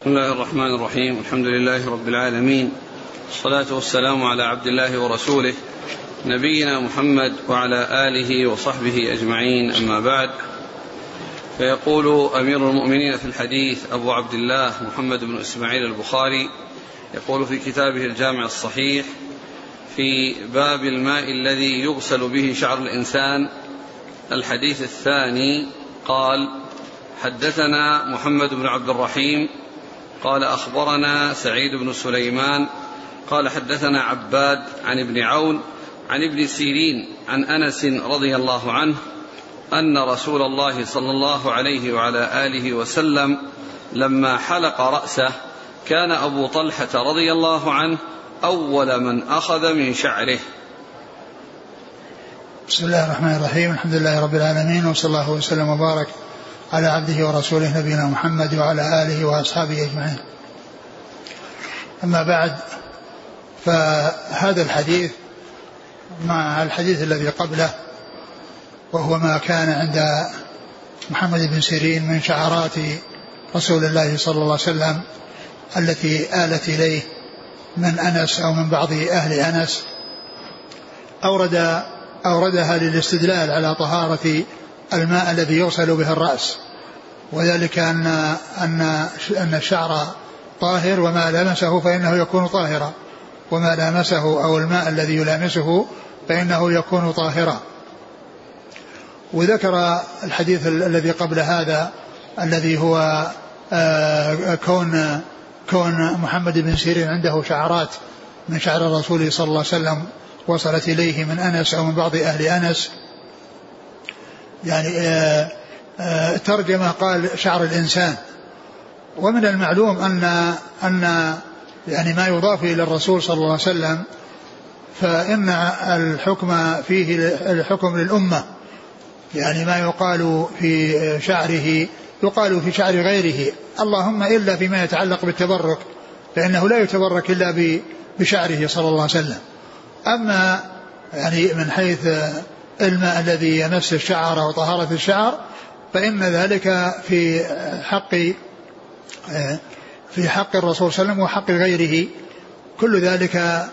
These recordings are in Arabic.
بسم الله الرحمن الرحيم. الحمد لله رب العالمين. والصلاة والسلام على عبد الله ورسوله نبينا محمد وعلى آله وصحبه أجمعين. أما بعد فيقول أمير المؤمنين في الحديث أبو عبد الله محمد بن إسماعيل البخاري يقول في كتابه الجامع الصحيح في باب الماء الذي يغسل به شعر الإنسان الحديث الثاني قال حدثنا محمد بن عبد الرحيم قال أخبرنا سعيد بن سليمان قال حدثنا عباد عن ابن عون عن ابن سيرين عن أنس رضي الله عنه أن رسول الله صلى الله عليه وعلى آله وسلم لما حلق رأسه كان أبو طلحة رضي الله عنه أول من أخذ من شعره. بسم الله الرحمن الرحيم. الحمد لله رب العالمين وصلى الله وسلم وبارك على عبده ورسوله نبينا محمد وعلى آله وأصحابه أجمعين. أما بعد فهذا الحديث مع الحديث الذي قبله وهو ما كان عند محمد بن سيرين من شعرات رسول الله صلى الله عليه وسلم التي آلت إليه من أنس أو من بعض أهل أنس أورد أوردها للاستدلال على طهارة الماء الذي يغسل به الرأس وذلك أن أن أن الشعر طاهر وما لامسه فإنه يكون طاهرا وما لامسه أو الماء الذي يلامسه فإنه يكون طاهرا. وذكر الحديث الذي قبل هذا الذي هو كون كون محمد بن سيرين عنده شعرات من شعر الرسول صلى الله عليه وسلم وصلت إليه من أنس أو من بعض أهل أنس. يعني آآ آآ ترجمة قال شعر الإنسان. ومن المعلوم أن أن يعني ما يضاف إلى الرسول صلى الله عليه وسلم فإن الحكم فيه الحكم للأمة. يعني ما يقال في شعره يقال في شعر غيره. اللهم إلا فيما يتعلق بالتبرك فإنه لا يتبرك إلا بشعره صلى الله عليه وسلم. أما يعني من حيث الماء الذي يمس الشعر وطهارة الشعر فإن ذلك في حق في حق الرسول صلى الله عليه وسلم وحق غيره. كل ذلك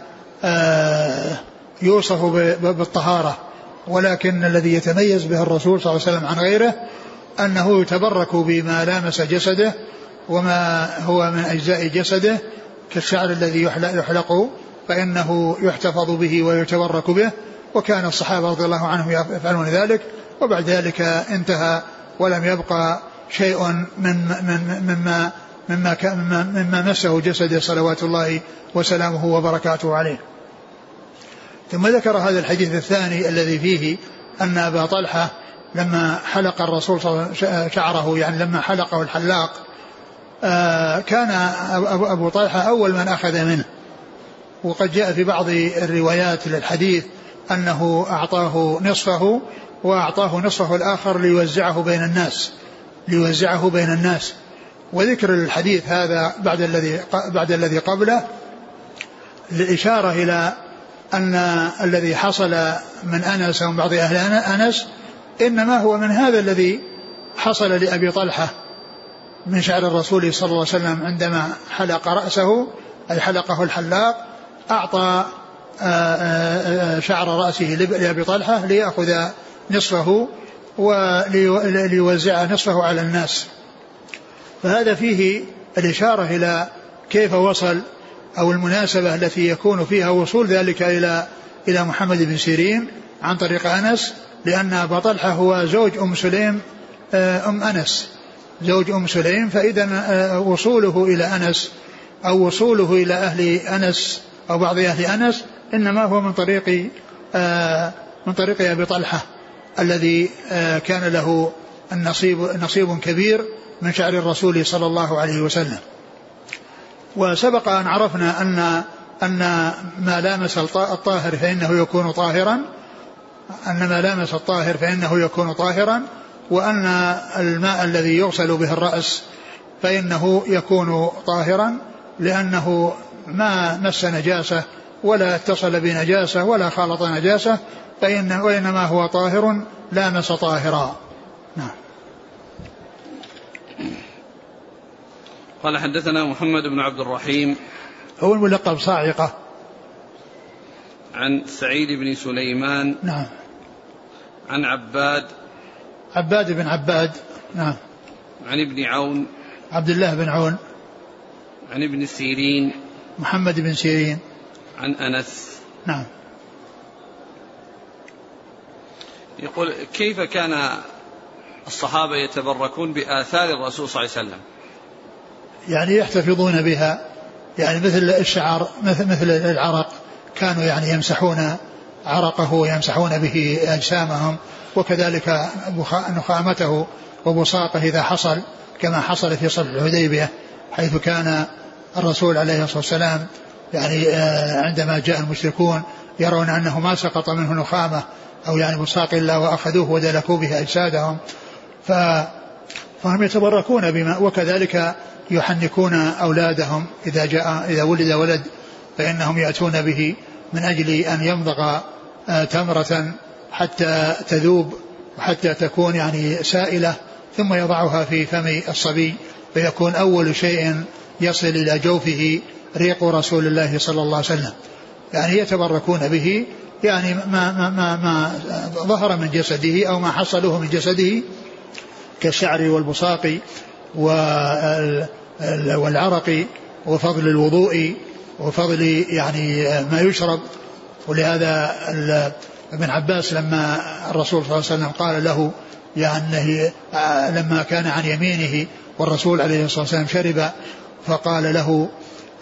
يوصف بالطهارة. ولكن الذي يتميز به الرسول صلى الله عليه وسلم عن غيره أنه يتبرك بما لامس جسده وما هو من أجزاء جسده كالشعر الذي يحلق فإنه يحتفظ به ويتبرك به. وكان الصحابة رضي الله عنهم يفعلون ذلك وبعد ذلك انتهى ولم يبقى شيء من من مما مما مما, مسه جسده صلوات الله وسلامه وبركاته عليه. ثم ذكر هذا الحديث الثاني الذي فيه أن أبا طلحة لما حلق الرسول شعره يعني لما حلقه الحلاق كان أبو طلحة أول من أخذ منه. وقد جاء في بعض الروايات للحديث أنه أعطاه نصفه وأعطاه نصفه الآخر ليوزعه بين الناس ليوزعه بين الناس. وذكر الحديث هذا بعد الذي بعد الذي قبله للإشارة إلى أن الذي حصل من أنس ومن بعض أهل أنس إنما هو من هذا الذي حصل لأبي طلحة من شعر الرسول صلى الله عليه وسلم عندما حلق رأسه أي حلقه الحلاق أعطى شعر رأسه لأبي طلحة ليأخذ نصفه وليوزع نصفه على الناس. فهذا فيه الإشارة إلى كيف وصل أو المناسبة التي يكون فيها وصول ذلك إلى إلى محمد بن سيرين عن طريق أنس لأن أبا طلحة هو زوج أم سليم أم أنس. زوج أم سليم فإذا وصوله إلى أنس أو وصوله إلى أهل أنس أو بعض أهل أنس إنما هو من طريق من طريق أبي طلحة الذي كان له النصيب نصيب كبير من شعر الرسول صلى الله عليه وسلم. وسبق أن عرفنا أن أن ما لامس الطاهر فإنه يكون طاهرا أن ما لامس الطاهر فإنه يكون طاهرا وأن الماء الذي يغسل به الرأس فإنه يكون طاهرا لأنه ما مس نجاسة ولا اتصل بنجاسة ولا خالط نجاسة فإن وإنما هو طاهر لامس طاهرا. نعم. قال حدثنا محمد بن عبد الرحيم. هو الملقب صاعقة. عن سعيد بن سليمان. نعم. عن عباد. عباد بن عباد. نعم. عن ابن عون. عبد الله بن عون. عن ابن سيرين. محمد بن سيرين. عن أنس. نعم. يقول كيف كان الصحابة يتبركون بآثار الرسول صلى الله عليه وسلم؟ يعني يحتفظون بها. يعني مثل الشعر مثل مثل العرق كانوا يعني يمسحون عرقه ويمسحون به أجسامهم وكذلك نخامته وبصاقه إذا حصل كما حصل في صلح الحديبية حيث كان الرسول عليه الصلاة والسلام يعني آه، عندما جاء المشركون يرون أنه ما سقط منه نخامة أو يعني بصاق إلا وأخذوه ودلكوا به أجسادهم. ف فهم يتبركون بما وكذلك يحنكون أولادهم إذا جاء إذا ولد ولد فإنهم يأتون به من أجل أن يمضغ آه، تمرة حتى تذوب وحتى تكون يعني سائلة ثم يضعها في فم الصبي فيكون أول شيء يصل إلى جوفه ريق رسول الله صلى الله عليه وسلم. يعني يتبركون به يعني ما ما ما, ما ظهر من جسده أو ما حصله من جسده كالشعر والبصاق والعرق وفضل الوضوء وفضل يعني ما يشرب. ولهذا ابن عباس لما الرسول صلى الله عليه وسلم قال له يعني لما كان عن يمينه والرسول عليه الصلاة والسلام شرب فقال له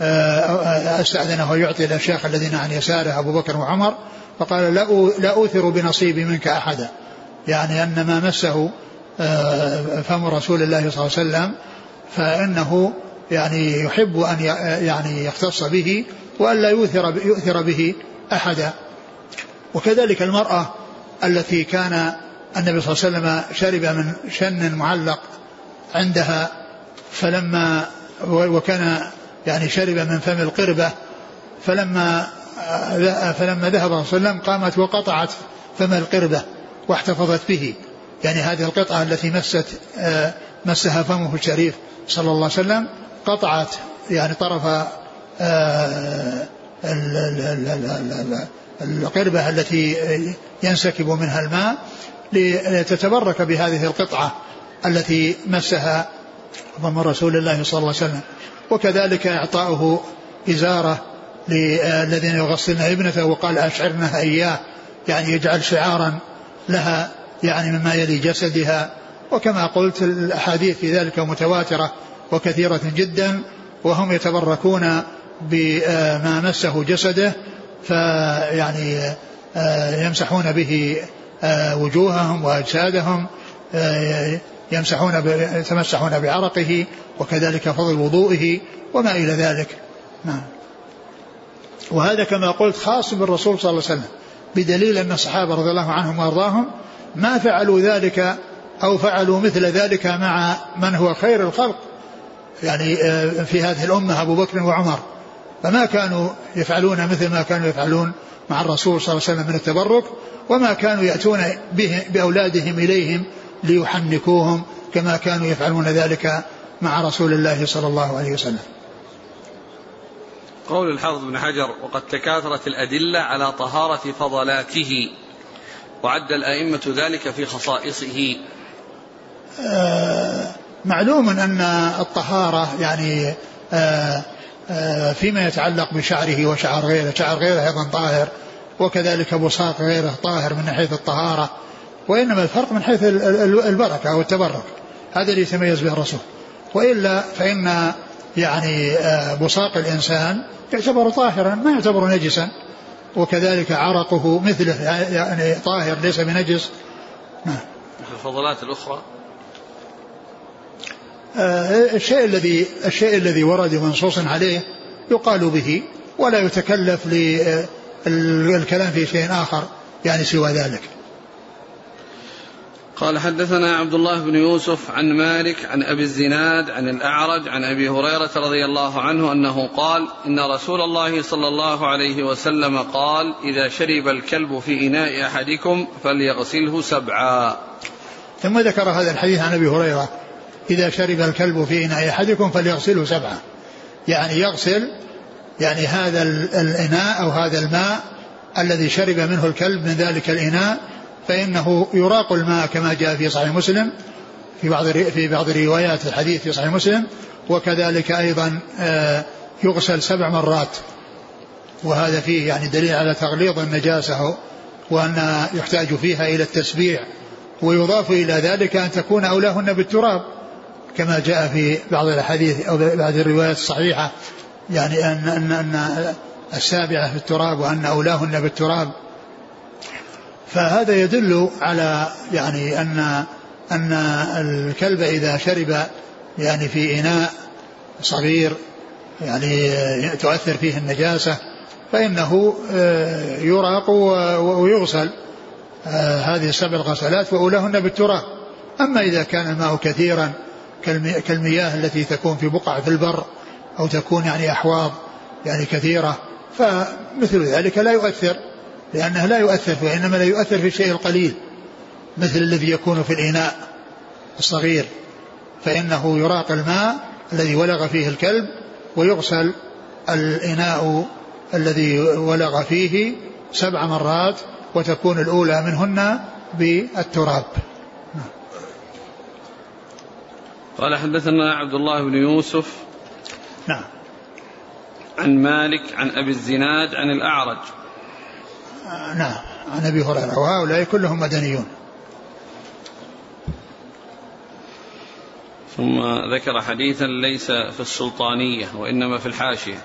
آه، استاذنه يعطي الاشياخ الذين عن يساره أبو بكر وعمر فقال لا لا أوثر بنصيبي منك أحدا. يعني أن ما مسه آه، فم رسول الله صلى الله عليه وسلم فإنه يعني يحب أن يعني يختص به وأن لا يؤثر يؤثر به أحدا. وكذلك المرأة التي كان النبي صلى الله عليه وسلم شرب من شن معلق عندها فلما وكان يعني شرب من فم القربة فلما فلما ذهب صلى الله عليه وسلم قامت وقطعت فم القربة واحتفظت به. يعني هذه القطعة التي مست مسها فمه الشريف صلى الله عليه وسلم قطعت يعني طرف القربة التي ينسكب منها الماء لتتبرك بهذه القطعة التي مسها ضم رسول الله صلى الله عليه وسلم. وكذلك إعطاؤه إزارة للذين يغسلن ابنته وقال أشعرنها إياه يعني يجعل شعارا لها يعني مما يلي جسدها. وكما قلت الأحاديث في ذلك متواترة وكثيرة جدا وهم يتبركون بما مسه جسده فيعني يمسحون به وجوههم وأجسادهم يمسحون يتمسحون بعرقه وكذلك فضل وضوئه وما إلى ذلك. نعم. وهذا كما قلت خاص بالرسول صلى الله عليه وسلم بدليل أن الصحابة رضي الله عنهم وأرضاهم ما فعلوا ذلك أو فعلوا مثل ذلك مع من هو خير الخلق يعني آه، في هذه الأمة أبو بكر وعمر. فما كانوا يفعلون مثل ما كانوا يفعلون مع الرسول صلى الله عليه وسلم من التبرك وما كانوا يأتون به بأولادهم إليهم ليحنكوهم كما كانوا يفعلون ذلك مع رسول الله صلى الله عليه وسلم. قول الحافظ بن حجر وقد تكاثرت الأدلة على طهارة فضلاته وعد الأئمة ذلك في خصائصه. آه معلوم أن الطهارة يعني آه آه فيما يتعلق بشعره وشعر غيره شعر غيره أيضا طاهر وكذلك بصاق غيره طاهر من حيث الطهارة وإنما الفرق من حيث البركة أو التبرك. هذا اللي يتميز به الرسول. وإلا فإن يعني آه، بصاق الإنسان يعتبر طاهرا ما يعتبر نجسا. وكذلك عرقه مثله يعني طاهر ليس بنجس. نعم. الفضلات الأخرى؟ آه، الشيء الذي الشيء الذي ورد منصوص عليه يقال به ولا يتكلف للكلام في شيء آخر يعني سوى ذلك. قال حدثنا عبد الله بن يوسف عن مالك عن أبي الزناد عن الأعرج عن أبي هريرة رضي الله عنه أنه قال إن رسول الله صلى الله عليه وسلم قال إذا شرب الكلب في إناء أحدكم فليغسله سبعا. ثم ذكر هذا الحديث عن أبي هريرة إذا شرب الكلب في إناء أحدكم فليغسله سبعة يعني يغسل يعني هذا الإناء أو هذا الماء الذي شرب منه الكلب من ذلك الإناء فإنه يراق الماء كما جاء في صحيح مسلم في بعض في بعض روايات الحديث في صحيح مسلم وكذلك أيضا آه، يغسل سبع مرات. وهذا فيه يعني دليل على تغليظ النجاسة وأن يحتاج فيها إلى التسبيع ويضاف إلى ذلك أن تكون أولاهن بالتراب. كما جاء في بعض الأحاديث أو بعض الروايات الصحيحة يعني أن أن أن السابعة في التراب وأن أولاهن بالتراب. فهذا يدل على يعني أن أن الكلب إذا شرب يعني في إناء صغير يعني تؤثر فيه النجاسة فإنه آه، يراق ويغسل آه، هذه السبع الغسلات وأولاهن بالتراب أما إذا كان الماء كثيرا كالمياه التي تكون في بقعة في البر أو تكون يعني أحواض يعني كثيرة فمثل ذلك لا يؤثر. لأنه لا يؤثر وإنما لا يؤثر في الشيء القليل مثل الذي يكون في الإناء الصغير. فإنه يراق الماء الذي ولغ فيه الكلب ويغسل الإناء الذي ولغ فيه سبع مرات وتكون الأولى منهن بالتراب. قال حدثنا عبد الله بن يوسف نعم. عن مالك عن أبي الزناد عن الأعرج. نعم. عن أبي هريرة. وهؤلاء كلهم مدنيون. ثم ذكر حديثا ليس في السلطانية وإنما في الحاشية.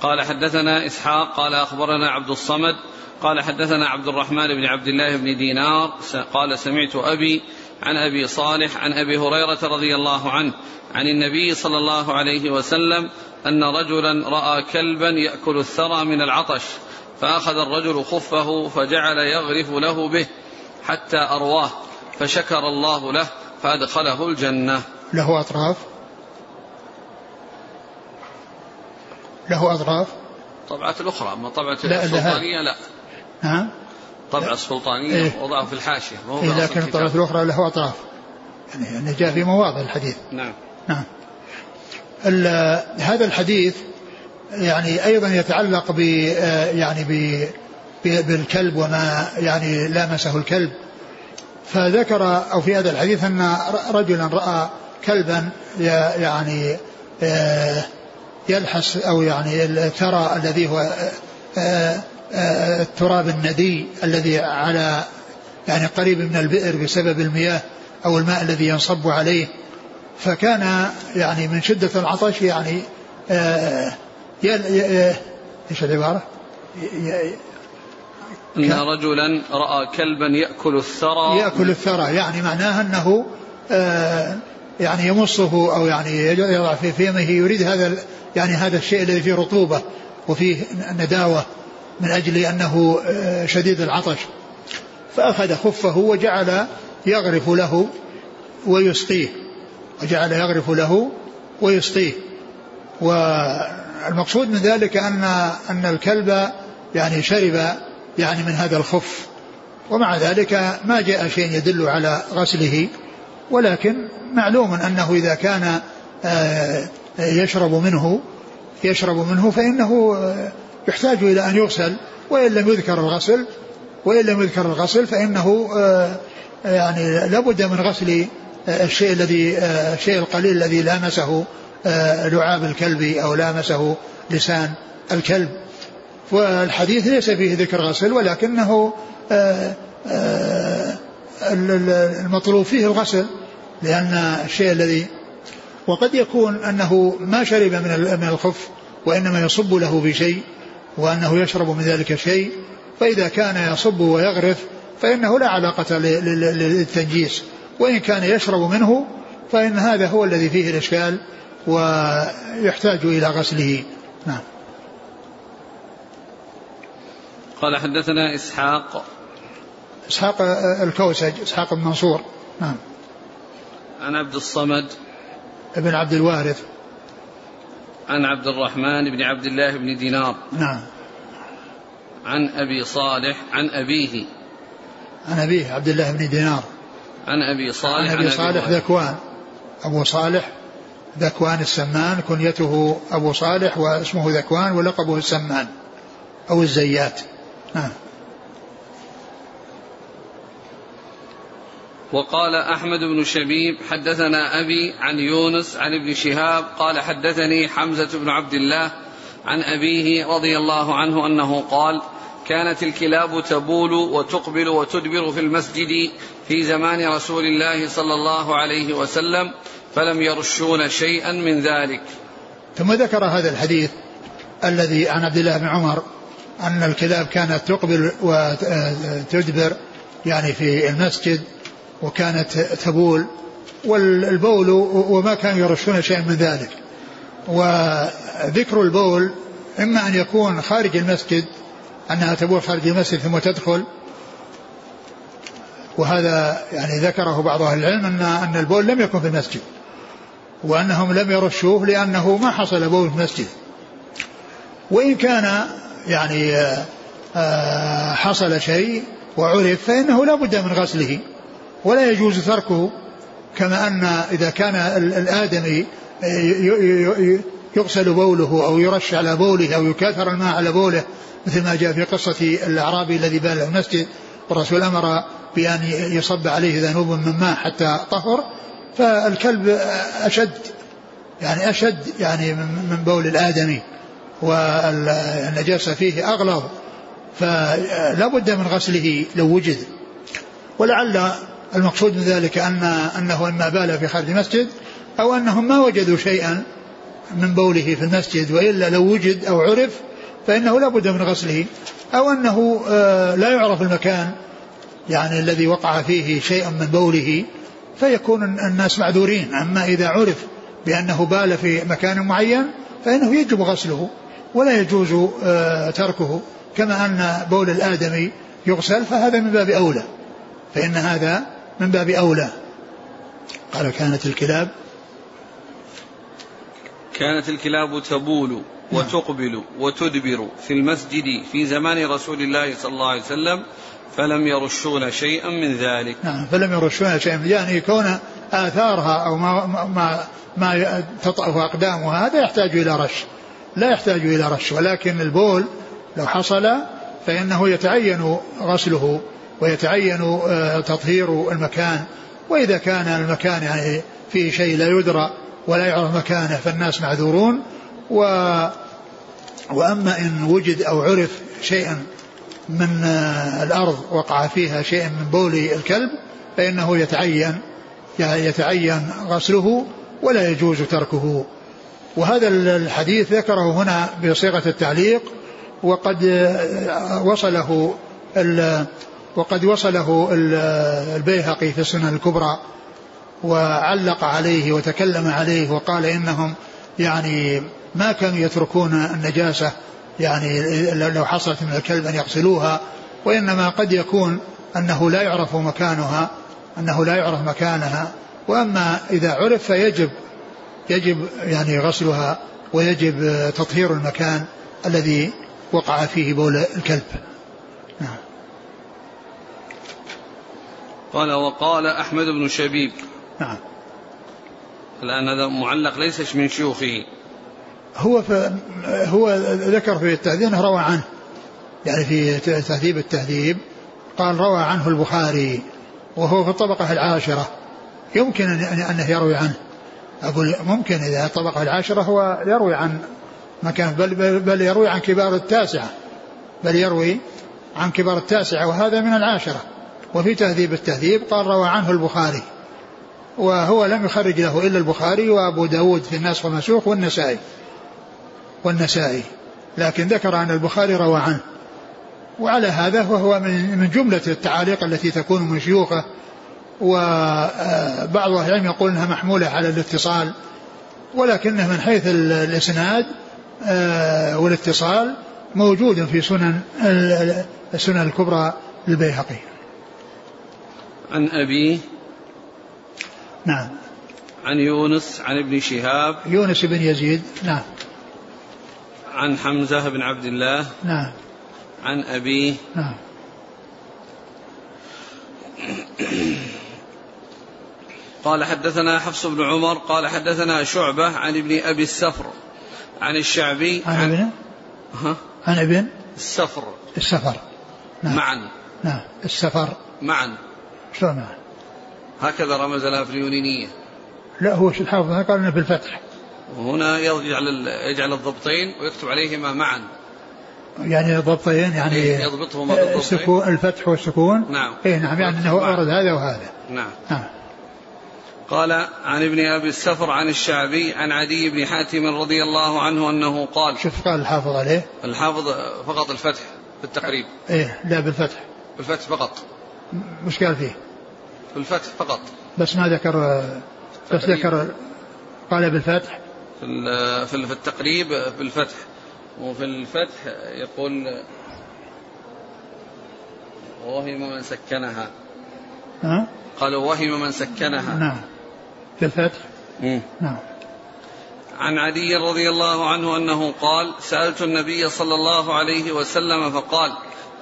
قال حدثنا إسحاق قال أخبرنا عبد الصمد قال حدثنا عبد الرحمن بن عبد الله بن دينار قال سمعت أبي عن أبي صالح عن أبي هريرة رضي الله عنه عن النبي صلى الله عليه وسلم أن رجلا رأى كلبا يأكل الثرى من العطش فأخذ الرجل خفه فجعل يغرف له به حتى أرواه فشكر الله له فأدخله الجنة. له أطراف؟ له أطراف؟ طبعة الأخرى أما طبعة السلطانية لا. نعم طبعة السلطانية إيه؟ وضعه في الحاشية إيه لكن الطبعة الأخرى له أطراف. يعني, يعني جاء في مواضع الحديث. نعم. نعم. هذا الحديث يعني أيضا يتعلق ب يعني ب بالكلب وما يعني لامسه الكلب. فذكر أو في هذا الحديث أن رجلا رأى كلبا يعني آه، يلحس أو يعني الثرى الذي هو آه، آه، التراب الندي الذي على يعني قريب من البئر بسبب المياه أو الماء الذي ينصب عليه. فكان يعني من شدة العطش يعني إيش العبارة؟ أن رجلا رأى كلبا يأكل الثرى. يأكل الثرى. يعني معناه أنه يعني يمصه أو يعني يضع في فمه يريد هذا يعني هذا الشيء الذي فيه رطوبة وفيه نداوة من أجل أنه آه، شديد العطش. فأخذ خفه وجعل يغرف له ويسقيه. وجعل يغرف له ويسقيه. والمقصود من ذلك ان أن الكلب يعني شرب يعني من هذا الخف. ومع ذلك ما جاء شيء يدل على غسله. ولكن معلوم أنه إذا كان آه، يشرب منه يشرب منه فإنه آه، يحتاج إلى أن يغسل. وإن لم يذكر الغسل وإن لم يذكر الغسل فإنه آه، يعني لابد من غسل الشيء الذي الشيء القليل الذي لامسه. لعاب الكلب أو لامسه لسان الكلب. والحديث ليس فيه ذكر غسل ولكنه المطلوب فيه الغسل لأن الشيء الذي وقد يكون أنه ما شرب من من الخف وإنما يصب له بشيء وأنه يشرب من ذلك شيء فإذا كان يصب ويغرف فإنه لا علاقة للتنجيس. وإن كان يشرب منه فإن هذا هو الذي فيه الإشكال ويحتاج إلى غسله. نعم. قال حدثنا إسحاق. إسحاق الكوسج إسحاق بن منصور. نعم. عن عبد الصمد. بن عبد الوارث. عن عبد الرحمن بن عبد الله بن دينار. نعم. عن أبي صالح عن أبيه. عن أبيه عبد الله بن دينار. عن أبي صالح عن أبي صالح ذكوان. أبو صالح ذكوان السمان كنيته أبو صالح واسمه ذكوان ولقبه السمان أو الزيات. نعم وقال أحمد بن شبيب حدثنا أبي عن يونس عن ابن شهاب قال حدثني حمزة بن عبد الله عن أبيه رضي الله عنه أنه قال كانت الكلاب تبول وتقبل وتدبر في المسجد في زمان رسول الله صلى الله عليه وسلم فلم يرشون شيئا من ذلك. ثم ذكر هذا الحديث الذي عن عبد الله بن عمر أن الكلاب كانت تقبل وتدبر يعني في المسجد وكانت تبول والبول وما كانوا يرشون شيئا من ذلك. وذكر البول إما أن يكون خارج المسجد أنها تبول خارج المسجد ثم تدخل. وهذا يعني ذكره بعض أهل العلم أن أن البول لم يكن في المسجد. وأنهم لم يرشوه لأنه ما حصل بول في المسجد. وإن كان يعني آه، حصل شيء وعرف فإنه لا بد من غسله. ولا يجوز تركه كما أن إذا كان الآدمي يغسل بوله أو يرش على بوله أو يكاثر الماء على بوله مثل ما جاء في قصة الأعرابي الذي بال المسجد والرسول أمر بأن يصب عليه ذنوب من ماء حتى طهر. فالكلب أشد يعني أشد يعني من بول الآدمي والنجاسة فيه أغلظ فلا بد من غسله لو وجد. ولعل المقصود من ذلك أن أنه إما بال في خارج المسجد أو أنهم ما وجدوا شيئا من بوله في المسجد وإلا لو وجد أو عرف فإنه لا بد من غسله. أو أنه آه، لا يعرف المكان يعني الذي وقع فيه شيء من بوله. فيكون الناس معذورين. أما إذا عرف بأنه بال في مكان معين فإنه يجب غسله ولا يجوز آه، تركه. كما أن بول الآدمي يغسل فهذا من باب أولى. فإن هذا من باب أولى. قال كانت الكلاب. كانت الكلاب تبول نعم. وتقبل وتدبر في المسجد في زمان رسول الله صلى الله عليه وسلم فلم يرشون شيئا من ذلك. نعم فلم يرشون شيئا. من يعني كون آثارها أو ما, ما, ما تطأف أقدامها هذا يحتاج إلى رش. لا يحتاج إلى رش. ولكن البول لو حصل فإنه يتعين غسله ويتعين آه، تطهير المكان. وإذا كان المكان يعني فيه شيء لا يدرى ولا يعرف مكانه فالناس معذورون. و وأما إن وجد أو عرف شيئا من الأرض وقع فيها شيء من بول الكلب فإنه يتعين يتعين غسله ولا يجوز تركه. وهذا الحديث ذكره هنا بصيغة التعليق وقد وصله وقد وصله البيهقي في السنن الكبرى وعلق عليه وتكلم عليه وقال إنهم يعني ما كانوا يتركون النجاسة يعني لو حصلت من الكلب أن يغسلوها وإنما قد يكون أنه لا يعرف مكانها أنه لا يعرف مكانها. وأما إذا عرف فيجب يجب يعني غسلها ويجب تطهير المكان الذي وقع فيه بول الكلب. نعم. قال وقال أحمد بن شبيب. نعم. الآن هذا معلق ليس من شيوخه. هو. هو ذكر في التهذيب انه روى عنه. يعني في تهذيب التهذيب قال روى عنه البخاري وهو في الطبقة العاشرة. يمكن أن أنه يروي عنه. أقول ممكن إذا الطبقة العاشرة هو يروي عن مكان بل, بل يروي عن كبار التاسعة. بل يروي عن كبار التاسعة وهذا من العاشرة. وفي تهذيب التهذيب قال روى عنه البخاري. وهو لم يخرج له إلا البخاري وأبو داود في الناس والمسوخ والنسائي. والنسائي لكن ذكر أن البخاري روى عنه. وعلى هذا فهو من جملة التعاليق التي تكون من شيوخه وبعض أهل العلم يقول أنها محمولة على الاتصال ولكنه من حيث الإسناد آه، والاتصال موجود في سنن السنن الكبرى للبيهقي. عن أبيه نعم. عن يونس عن ابن شهاب. يونس بن يزيد نعم. عن حمزة بن عبد الله نعم. عن أبيه نعم. قال حدثنا حفص بن عمر قال حدثنا شعبة عن ابن أبي السفر عن الشعبي عن ابن ها؟ عن ابن؟ السفر. السفر. نعم. معا. نعم. السفر. معا. شلون معا؟ هكذا رمز لها في اليونانية لا هو الحافظ؟ قال إنه بالفتح. وهنا يجعل يجعل الضبطين ويكتب عليهما معا. يعني ضبطين يعني يضبطهما بالضبطين. السكون الفتح والسكون. نعم. اي نعم يعني إنه أورد هذا وهذا. نعم. نعم. قال عن ابن أبي السفر عن الشعبي عن عدي بن حاتم رضي الله عنه أنه قال شوف قال الحافظ عليه. الحافظ فقط الفتح بالتقريب إيه لا بالفتح. بالفتح فقط. مش قال فيه؟ بالفتح فقط. بس ما ذكر بس ذكر قال بالفتح. في في التقريب بالفتح وفي الفتح يقول وهم من سكنها. ها؟ قالوا وهم من سكنها. نعم. في الفتح. نعم. عن علي رضي الله عنه أنه قال سألت النبي صلى الله عليه وسلم فقال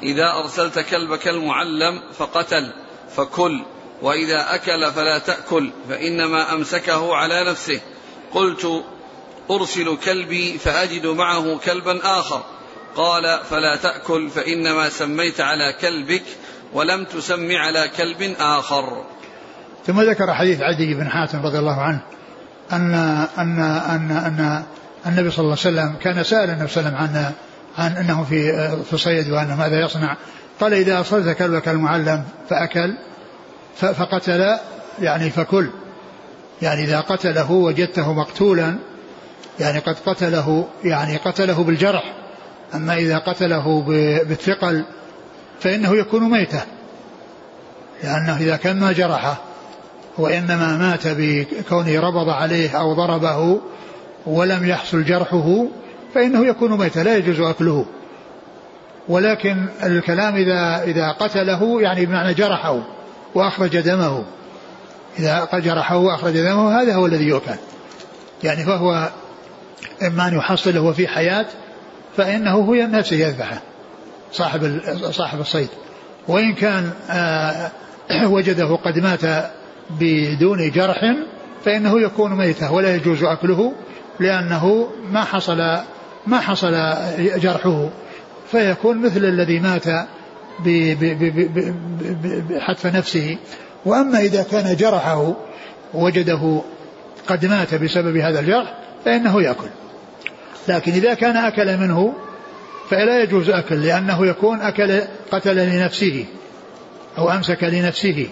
إذا أرسلت كلبك المعلم فقتل فكل وإذا أكل فلا تأكل فإنما أمسكه على نفسه. قلت أرسل كلبي فأجد معه كلبا آخر. قال فلا تأكل فإنما سميت على كلبك ولم تسم على كلب آخر. ثم ذكر حديث عدي بن حاتم رضي الله عنه أن أن أن أن النبي صلى الله عليه وسلم كان سأل النبي صلى الله عليه وسلم عن عن أنه في في صيد وأنه ماذا يصنع. قال إذا أرسلت كلبك المعلم فأكل فقتل يعني فكل. يعني إذا قتله وجدته مقتولا يعني قد قتله يعني قتله بالجرح. أما إذا قتله بالثقل فإنه يكون ميتة لأنه إذا كان ما جرحه وإنما مات بكونه ربض عليه أو ضربه ولم يحصل جرحه فإنه يكون ميتا لا يجوز أكله. ولكن الكلام إذا إذا قتله يعني بمعنى جرحه وأخرج دمه. إذا جرحه وأخرج دمه هذا هو الذي يؤكل. يعني فهو إما أن يحصل وهو في حياة فإنه هو نفسه يذبحه صاحب صاحب الصيد. وإن كان آه، وجده قد مات بدون جرح فإنه يكون ميتة ولا يجوز أكله لأنه ما حصل ما حصل جرحه. فيكون مثل الذي مات بحتف نفسه. وأما إذا كان جرحه وجده قد مات بسبب هذا الجرح فإنه يأكل. لكن إذا كان أكل منه فلا يجوز أكل لأنه يكون أكل قتل لنفسه أو أمسك لنفسه.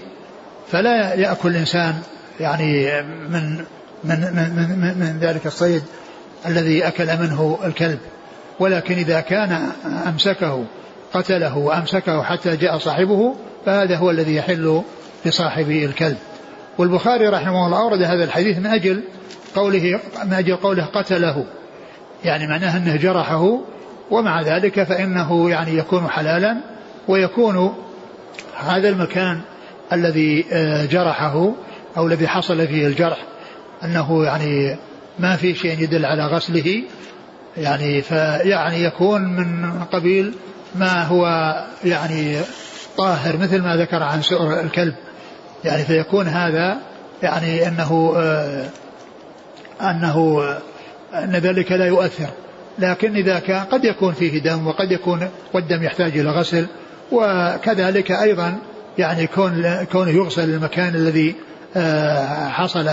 فلا يأكل الإنسان يعني من من من من, من ذلك الصيد الذي أكل منه الكلب. ولكن إذا كان أمسكه قتله وأمسكه حتى جاء صاحبه فهذا هو الذي يحل لصاحب الكلب. والبخاري رحمه الله أورد هذا الحديث من أجل قوله من أجل قوله قتله. يعني معناه أنه جرحه ومع ذلك فإنه يعني يكون حلالا ويكون هذا المكان الذي آه، جرحه أو الذي حصل فيه الجرح أنه يعني ما في شيء يدل على غسله. يعني فيعني يكون من قبيل ما هو يعني طاهر مثل ما ذكر عن سؤر الكلب. يعني فيكون هذا يعني أنه آه أنه أن ذلك لا يؤثر. لكن إذا كان قد يكون فيه دم وقد يكون والدم يحتاج إلى غسل وكذلك أيضا يعني كون كونه يغسل المكان الذي آه، حصل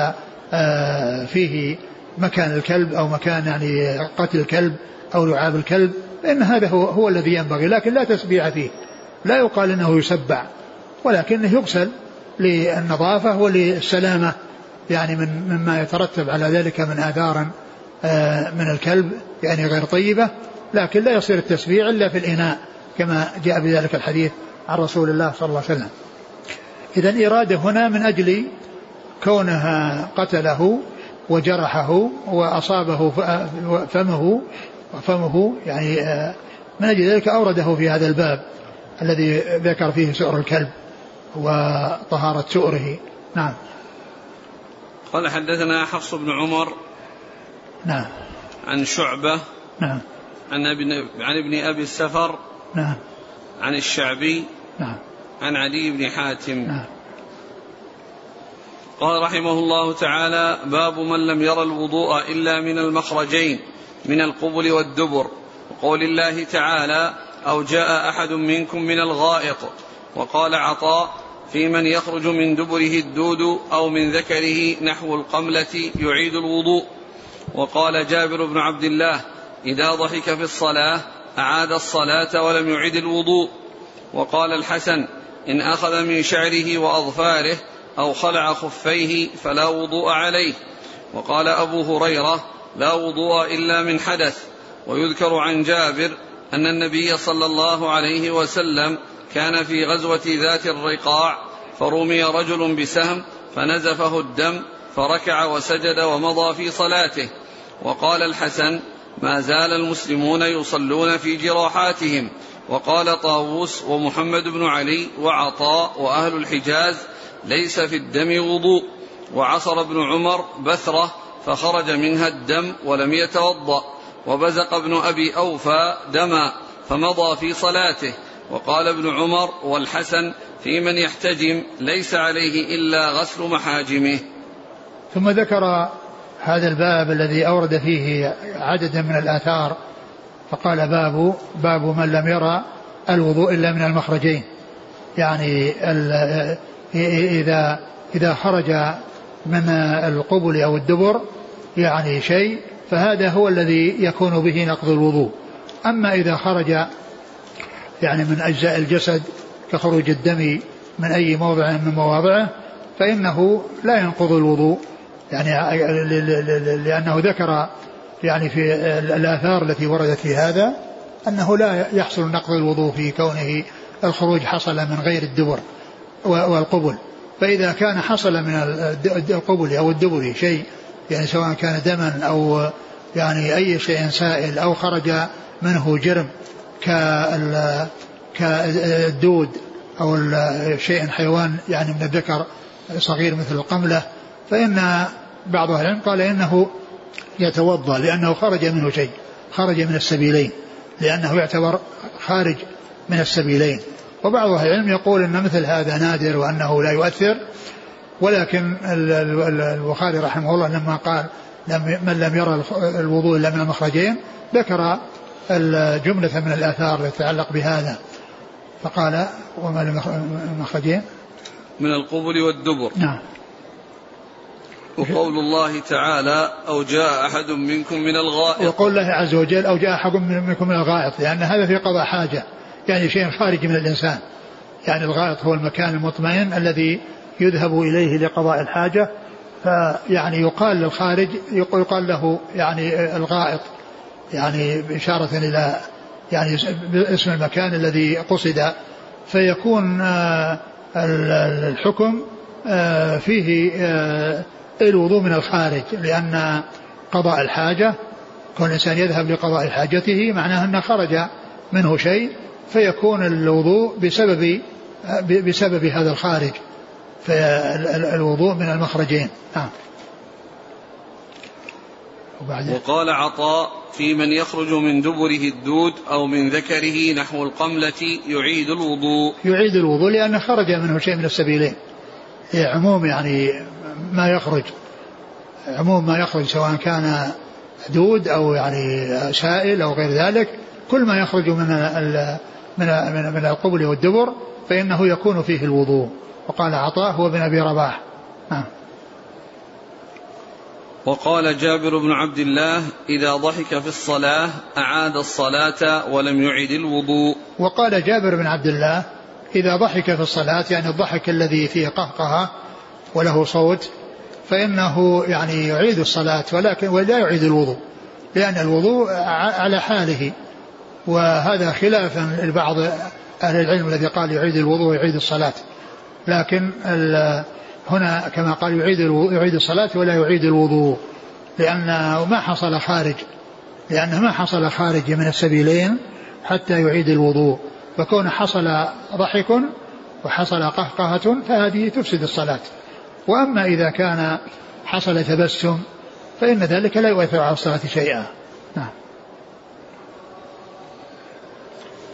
آه، فيه مكان الكلب أو مكان يعني قتل الكلب أو لعاب الكلب فان هذا هو هو الذي ينبغي. لكن لا تسبيع فيه. لا يقال إنه يسبع ولكنه يغسل للنظافة وللسلامة يعني من مما يترتب على ذلك من آثار آه، من الكلب يعني غير طيبة لكن لا يصير التسبيع إلا في الإناء كما جاء بذلك الحديث عن رسول الله صلى الله عليه وسلم. إذا إرادة هنا من أجل كونها قتله وجرحه وأصابه فمه فمه يعني آه، من أجل ذلك أورده في هذا الباب الذي ذكر فيه سؤر الكلب وطهارة سؤره. نعم. قال حدثنا حفص بن عمر نعم. عن شعبة. نعم. عن ابن عن ابن أبي السفر. نعم. عن الشعبي. نعم. عن علي بن حاتم. نعم. قال رحمه الله تعالى باب من لم ير الوضوء إلا من المخرجين من القبل والدبر. وقول الله تعالى أو جاء أحد منكم من الغائط. وقال عطاء في من يخرج من دبره الدود أو من ذكره نحو القملة يعيد الوضوء. وقال جابر بن عبد الله إذا ضحك في الصلاة أعاد الصلاة ولم يعد الوضوء. وقال الحسن إن أخذ من شعره وأظفاره أو خلع خفيه فلا وضوء عليه. وقال أبو هريرة لا وضوء إلا من حدث. ويذكر عن جابر أن النبي صلى الله عليه وسلم كان في غزوة ذات الرقاع فرمي رجل بسهم فنزفه الدم فركع وسجد ومضى في صلاته. وقال الحسن ما زال المسلمون يصلون في جراحاتهم. وقال طاووس ومحمد بن علي وعطاء وأهل الحجاز ليس في الدم وضوء. وعصر ابن عمر بثرة فخرج منها الدم ولم يتوضأ. وبزق ابن أبي أوفى دما فمضى في صلاته. وقال ابن عمر والحسن في من يحتجم ليس عليه إلا غسل محاجمه. ثم ذكر هذا الباب الذي أورد فيه عددا من الآثار فقال باب باب من لم يرى الوضوء إلا من المخرجين. يعني إذا إذا خرج من القبل أو الدبر يعني شيء فهذا هو الذي يكون به نقض الوضوء. أما إذا خرج يعني من أجزاء الجسد كخروج الدم من أي موضع من مواضعه فإنه لا ينقض الوضوء. يعني لأنه ذكر يعني في الآثار التي وردت في هذا أنه لا يحصل نقض الوضوء في كونه الخروج حصل من غير الدبر والقبل. فإذا كان حصل من القبل أو الدبر شيء يعني سواء كان دما أو يعني أي شيء سائل أو خرج منه جرم كالدود أو شيء حيوان يعني من الذكر صغير مثل القملة فإن بعض أهل العلم قال إنه يتوضأ لأنه خرج منه شيء خرج من السبيلين لأنه يعتبر خارج من السبيلين. وبعض أهل العلم يقول أن مثل هذا نادر وأنه لا يؤثر ولكن البخاري رحمه الله لما قال لم من لم يرى الوضوء إلا من المخرجين ذكر الجملة من الآثار التي تتعلق بهذا. فقال وما المخرجين؟ من القبل والدبر. نعم. وقول الله تعالى أو جاء أحد منكم من الغائط. وقول الله عز وجل أو جاء أحد منكم من الغائط لأن هذا في قضاء حاجة يعني شيء خارج من الإنسان. يعني الغائط هو المكان المطمئن الذي يذهب إليه لقضاء الحاجة فيعني يقال للخارج يقال له يعني الغائط يعني إشارة إلى يعني اسم المكان الذي قصد. فيكون آه، الحكم آه، فيه آه، الوضوء من الخارج لأن قضاء الحاجة كون الإنسان يذهب لقضاء حاجته معناه أنه خرج منه شيء فيكون الوضوء بسبب بسبب هذا الخارج فالوضوء من المخرجين. نعم. وقال عطاء في من يخرج من دبره الدود أو من ذكره نحو القملة يعيد الوضوء. يعيد الوضوء لأنه خرج منه شيء من السبيلين. عموم يعني ما يخرج عموم ما يخرج سواء كان دود أو يعني سائل أو غير ذلك كل ما يخرج من من من, من القبل والدبر فإنه يكون فيه الوضوء. وقال عطاء هو بن أبي رباح. نعم وقال جابر بن عبد الله إذا ضحك في الصلاة أعاد الصلاة ولم يعد الوضوء. وقال جابر بن عبد الله إذا ضحك في الصلاة يعني الضحك الذي فيه قهقهة وله صوت فإنه يعني يعيد الصلاة ولكن ولا يعيد الوضوء لأن الوضوء على حاله. وهذا خلافا لبعض أهل العلم الذي قال يعيد الوضوء ويعيد الصلاة. لكن هنا كما قال يعيد يعيد الصلاة ولا يعيد الوضوء لأنه ما حصل خارج لأنه ما حصل خارج من السبيلين حتى يعيد الوضوء. فكون حصل ضحك وحصل قهقهة فهذه تفسد الصلاة. وأما إذا كان حصل تبسم فإن ذلك لا يؤثر على الصلاة شيئا. نعم.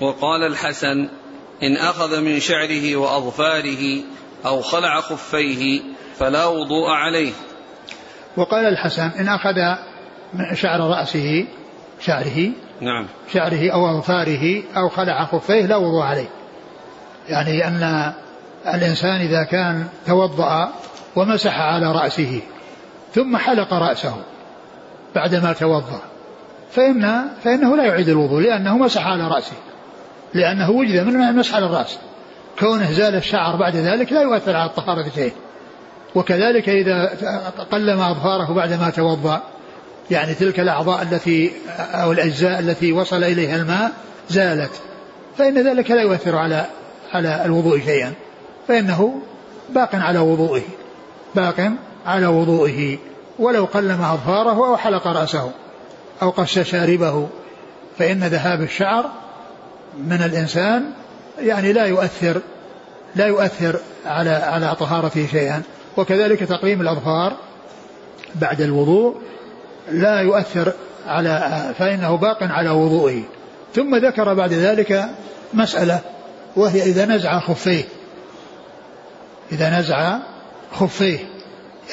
وقال الحسن إن أخذ من شعره وأظفاره أو خلع خفيه فلا وضوء عليه. وقال الحسن إن أخذ شعر رأسه شعره نعم. شعره أو أظفاره أو خلع خفيه لا وضوء عليه. يعني أن الإنسان إذا كان توضأ ومسح على رأسه ثم حلق رأسه بعدما توضأ. فإن فإنه لا يعيد الوضوء لأنه مسح على رأسه لأنه وجد من المسح على الرأس. كونه زال الشعر بعد ذلك لا يؤثر على الطهارة شيء. وكذلك إذا قلم أظفاره بعدما توضأ يعني تلك الأعضاء التي أو الأجزاء التي وصل إليها الماء زالت. فإن ذلك لا يؤثر على على الوضوء شيئا. فإنه باق على وضوئه. باق على وضوئه ولو قلم أظفاره أو حلق رأسه أو قش شاربه. فإن ذهاب الشعر من الإنسان يعني لا يؤثر لا يؤثر على على طهارته شيئا. وكذلك تقليم الأظفار بعد الوضوء لا يؤثر على فإنه باق على وضوئه. ثم ذكر بعد ذلك مسألة وهي إذا نزع خفيه. إذا نزع خفيه.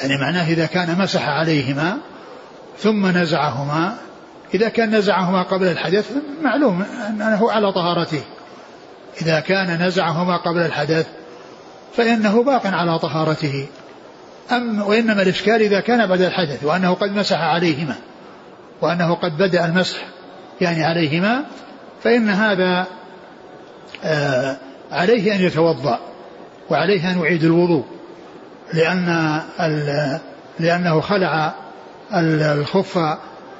يعني معناه إذا كان مسح عليهما ثم نزعهما إذا كان نزعهما قبل الحدث معلوم أنه على طهارته. إذا كان نزعهما قبل الحدث فإنه باق على طهارته. أم وإنما الإشكال إذا كان بعد الحدث وأنه قد مسح عليهما وأنه قد بدأ المسح يعني عليهما فإن هذا آه عليه أن يتوضأ وعليه أن يعيد الوضوء. لأن لأنه خلع الخف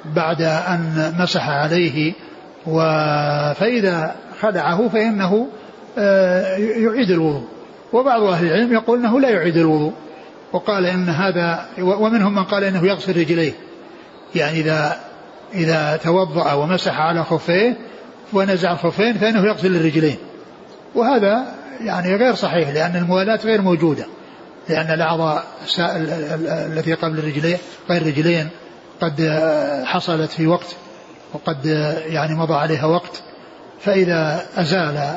بعد أن مسح عليه فإذا خلعه فإنه آه، يعيد الوضوء. وبعض أهل العلم يقول أنه لا يعيد الوضوء. وقال إن هذا ومنهم من قال إنه يغسل رجليه. يعني إذا إذا توضأ ومسح على خفيه ونزع الخفين فإنه يغسل الرجلين وهذا يعني غير صحيح لأن الموالاة غير موجودة. لأن الأعضاء التي قبل الرجلين غير الرجلين قد حصلت في وقت وقد يعني مضى عليها وقت. فإذا أزال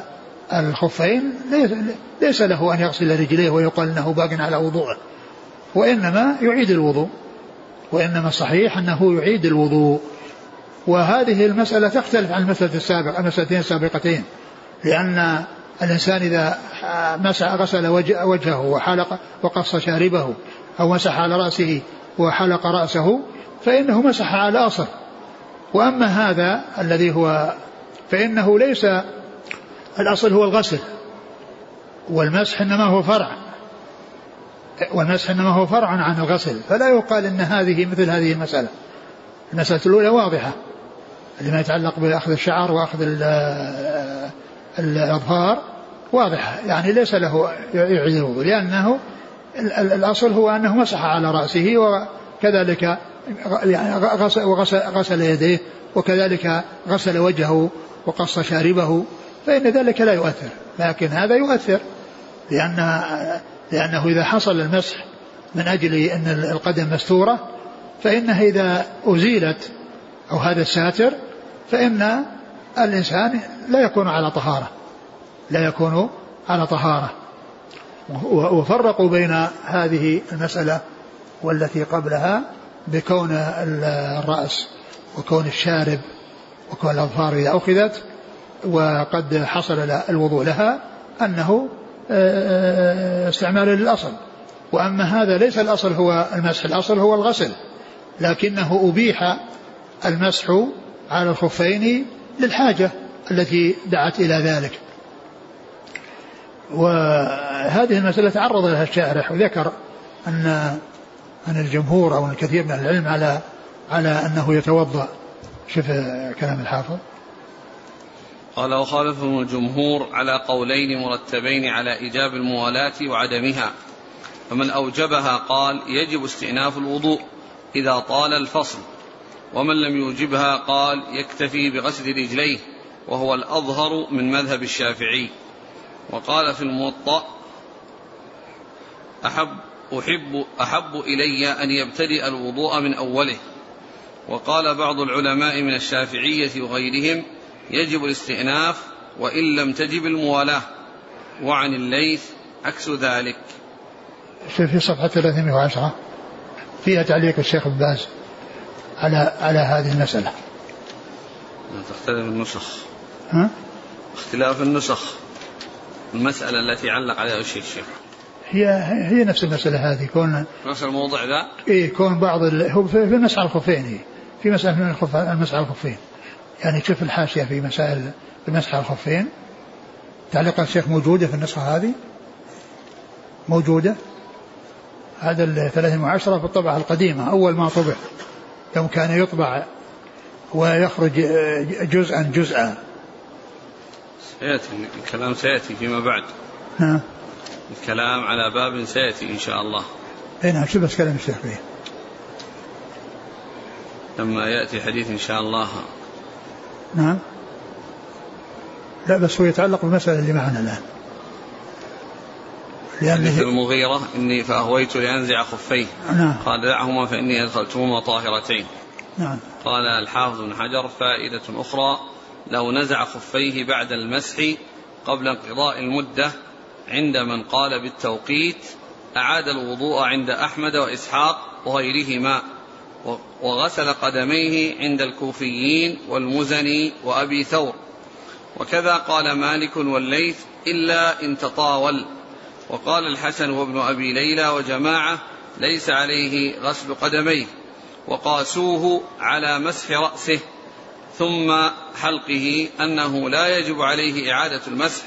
الخفين ليس له أن يغسل رجليه ويقال أنه باق على وضوءه. وإنما يعيد الوضوء. وإنما الصحيح أنه يعيد الوضوء. وهذه المسألة تختلف عن المسألة السابقة المسألتين السابقتين. لأن الإنسان إذا مسح غسل وجهه وحلق وقص شاربه أو مسح على رأسه وحلق رأسه فإنه مسح على أصل. وأما هذا الذي هو فإنه ليس الأصل هو الغسل. والمسح إنما هو فرع. والمسح إنما هو فرع عن الغسل. فلا يقال إن هذه مثل هذه المسألة. المسألة الأولى واضحة. لما يتعلق بأخذ الشعر وأخذ الأظهار واضحة يعني ليس له يعيد الوضوء لأنه الأصل هو أنه مسح على رأسه وكذلك يعني غسل, وغسل غسل يديه وكذلك غسل وجهه وقص شاربه فإن ذلك لا يؤثر لكن هذا يؤثر لأن لأنه إذا حصل المسح من أجل أن القدم مستورة فإنها إذا أزيلت أو هذا الساتر فإن الإنسان لا يكون على طهارة. لا يكون على طهارة. وفرقوا بين هذه المسألة والتي قبلها بكون الرأس وكون الشارب وكون الأظفار إذا أخذت وقد حصل الوضوء لها أنه آه، استعمال للأصل. وأما هذا ليس الأصل هو المسح الأصل هو الغسل. لكنه أبيح المسح على الخفين للحاجة التي دعت إلى ذلك. وهذه المسألة تعرض لها الشارح وذكر أن أن الجمهور أو الكثير من العلم على على أنه يتوضأ. شوف كلام الحافظ. قال وخالفهم الجمهور على قولين مرتبين على إيجاب الموالاة وعدمها. فمن أوجبها قال يجب استئناف الوضوء إذا طال الفصل. ومن لم يوجبها قال يكتفي بغسل رجليه وهو الأظهر من مذهب الشافعي. وقال في الموطأ أحب أحب أحب إلي أن يبتدئ الوضوء من أوله. وقال بعض العلماء من الشافعية وغيرهم يجب الاستئناف وإن لم تجب الموالاة. وعن الليث عكس ذلك. في صفحة 310 فيها تعليق الشيخ ابن باز على على هذه المسألة. تختلف النسخ. ها؟ اختلاف النسخ. المسألة التي علق عليها الشيخ الشيخ هي هي نفس المسألة هذه. كون نفس الموضع ذا؟ إيه كون بعض ال... هو في, مسح الخفين هي. في مسألة من الخف... المسح على الخفين. يعني شوف الحاشية في مسائل المسح على الخفين. تعليقات الشيخ موجودة في النسخة هذه؟ موجودة؟ هذا ال 310 في الطبعة القديمة أول ما طبع. يوم كان يطبع ويخرج جزءا جزءا. سيأتي الكلام سيأتي فيما بعد. نعم الكلام على باب سيأتي إن شاء الله. اي نعم شو بس كلام الشيخ فيه؟ لما يأتي حديث إن شاء الله. نعم. لا بس هو يتعلق بالمسألة اللي معنا الآن. حديث المغيرة إني فأهويت لأنزع خفيه. نعم. قال دعهما فإني أدخلتهما طاهرتين. نعم. قال الحافظ بن حجر فائدة أخرى لو نزع خفيه بعد المسح قبل انقضاء المدة عند من قال بالتوقيت أعاد الوضوء عند أحمد وإسحاق وغيرهما وغسل قدميه عند الكوفيين والمزني وأبي ثور. وكذا قال مالك والليث إلا إن تطاول. وقال الحسن وابن أبي ليلى وجماعة ليس عليه غسل قدميه وقاسوه على مسح رأسه ثم حلقه أنه لا يجب عليه إعادة المسح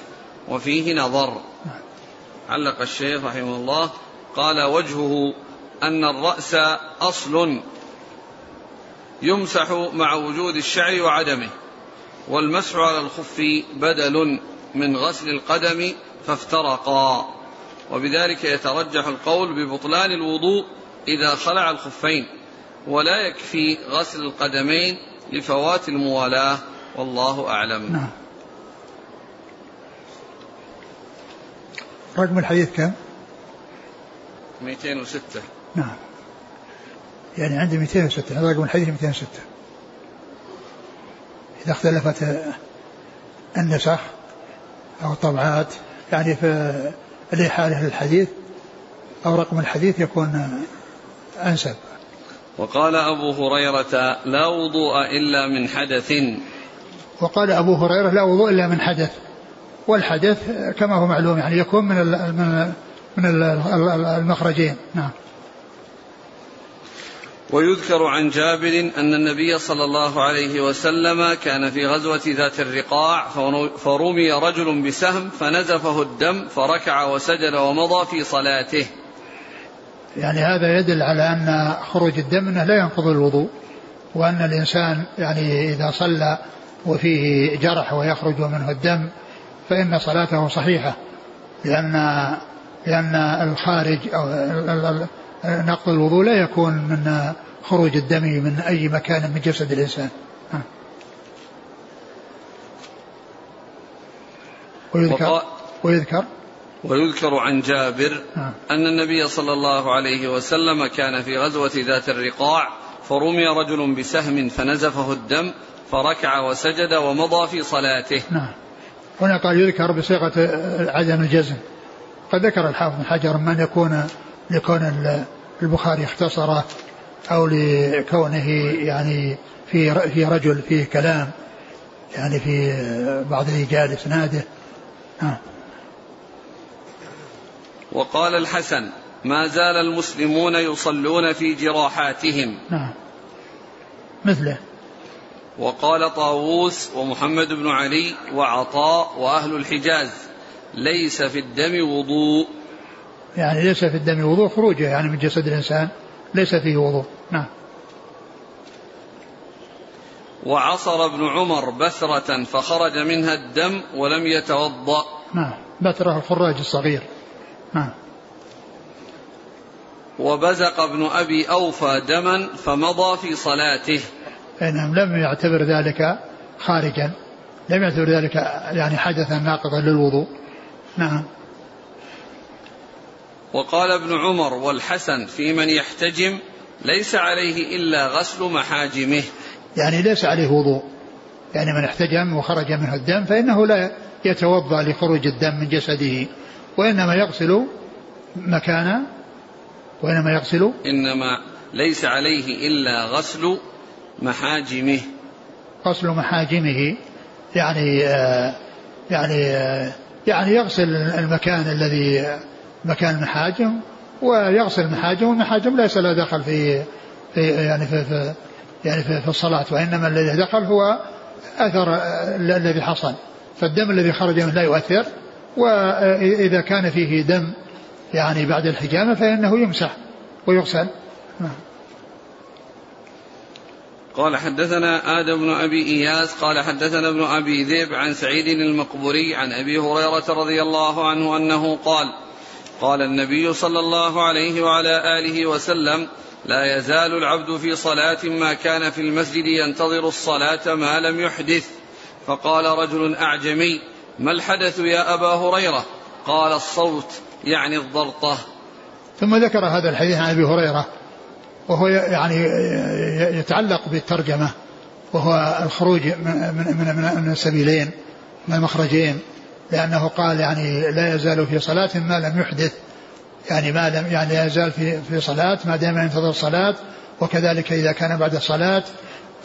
وفيه نظر. علق الشيخ رحمه الله قال وجهه أن الرأس أصل يمسح مع وجود الشعر وعدمه والمسح على الخف بدل من غسل القدم فافترقا. وبذلك يترجح القول ببطلان الوضوء إذا خلع الخفين ولا يكفي غسل القدمين لفوات الموالاة والله أعلم. نعم. رقم الحديث كم؟ 206 نعم. يعني عندي 206 رقم الحديث 206 إذا اختلفت النسخ أو الطبعات يعني في الإحالة للحديث أو رقم الحديث يكون أنسب. وقال أبو هريرة لا وضوء إلا من حدث. وقال أبو هريرة لا وضوء إلا من حدث. والحدث كما هو معلوم يعني يكون من من من المخرجين. نعم. ويذكر عن جابر أن النبي صلى الله عليه وسلم كان في غزوة ذات الرقاع فرمي رجل بسهم فنزفه الدم فركع وسجد ومضى في صلاته. يعني هذا يدل على أن خروج الدم لا ينقض الوضوء وأن الإنسان يعني إذا صلى وفيه جرح ويخرج منه الدم فإن صلاته صحيحة لأن لأن الخارج أو نقض الوضوء لا يكون من خروج الدم من أي مكان من جسد الإنسان. ويذكر ويذكر. ويذكر عن جابر أن النبي صلى الله عليه وسلم كان في غزوة ذات الرقاع فرمي رجل بسهم فنزفه الدم فركع وسجد ومضى في صلاته. نعم. هنا قال يذكر بصيغة عدم الجزم. قد ذكر الحافظ بن حجر من يكون لكون البخاري اختصره أو لكونه يعني في في رجل فيه كلام يعني في بعض رجال إسناده. نعم وقال الحسن ما زال المسلمون يصلون في جراحاتهم. نعم مثله. وقال طاووس ومحمد بن علي وعطاء وأهل الحجاز ليس في الدم وضوء. يعني ليس في الدم وضوء خروجه يعني من جسد الإنسان. ليس فيه وضوء. نعم. وعصر ابن عمر بثرة فخرج منها الدم ولم يتوضأ. نعم. بثرة الخراج الصغير. نعم. وبزق ابن أبي أوفى دما فمضى في صلاته. نعم لم يعتبر ذلك خارجا. لم يعتبر ذلك يعني حدثا ناقضا للوضوء. نعم. وقال ابن عمر والحسن في من يحتجم ليس عليه إلا غسل محاجمه. يعني ليس عليه وضوء. يعني من احتجم وخرج منه الدم فإنه لا يتوضأ لخروج الدم من جسده وإنما يغسل مكان وإنما يغسل إنما ليس عليه إلا غسل محاجمه. غسل محاجمه. يعني آه يعني آه يعني يغسل المكان الذي مكان المحاجم ويغسل المحاجم والمحاجم ليس له دخل في, في يعني في, في يعني في, في الصلاة وإنما الذي دخل هو أثر الذي حصل. فالدم الذي خرج منه لا يؤثر وإذا كان فيه دم يعني بعد الحجامة فإنه يمسح ويغسل. نعم. قال حدثنا آدم بن أبي إياس قال حدثنا ابن أبي ذئب عن سعيد المقبوري عن أبي هريرة رضي الله عنه أنه قال قال النبي صلى الله عليه وعلى آله وسلم لا يزال العبد في صلاة ما كان في المسجد ينتظر الصلاة ما لم يحدث. فقال رجل أعجمي ما الحدث يا أبا هريرة؟ قال الصوت يعني الضرطة ثم ذكر هذا الحديث عن أبي هريرة وهو يعني يتعلق بالترجمة وهو الخروج من, من, من السبيلين من المخرجين. لأنه قال يعني لا يزال في صلاة ما لم يحدث. يعني ما لم يعني لا يزال في في صلاة ما دام ينتظر الصلاة وكذلك إذا كان بعد الصلاة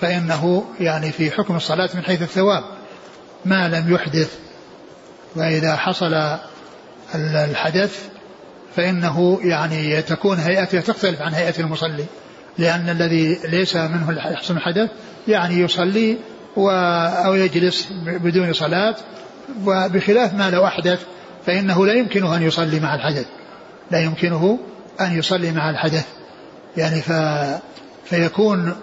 فإنه يعني في حكم الصلاة من حيث الثواب. ما لم يحدث. وإذا حصل الحدث فإنه يعني تكون هيئته تختلف عن هيئة المصلي. لأن الذي ليس منه يحصل الحدث يعني يصلي و أو يجلس بدون صلاة وبخلاف ما لو أحدث فإنه لا يمكنه أن يصلي مع الحدث. لا يمكنه أن يصلي مع الحدث. يعني ف فيكون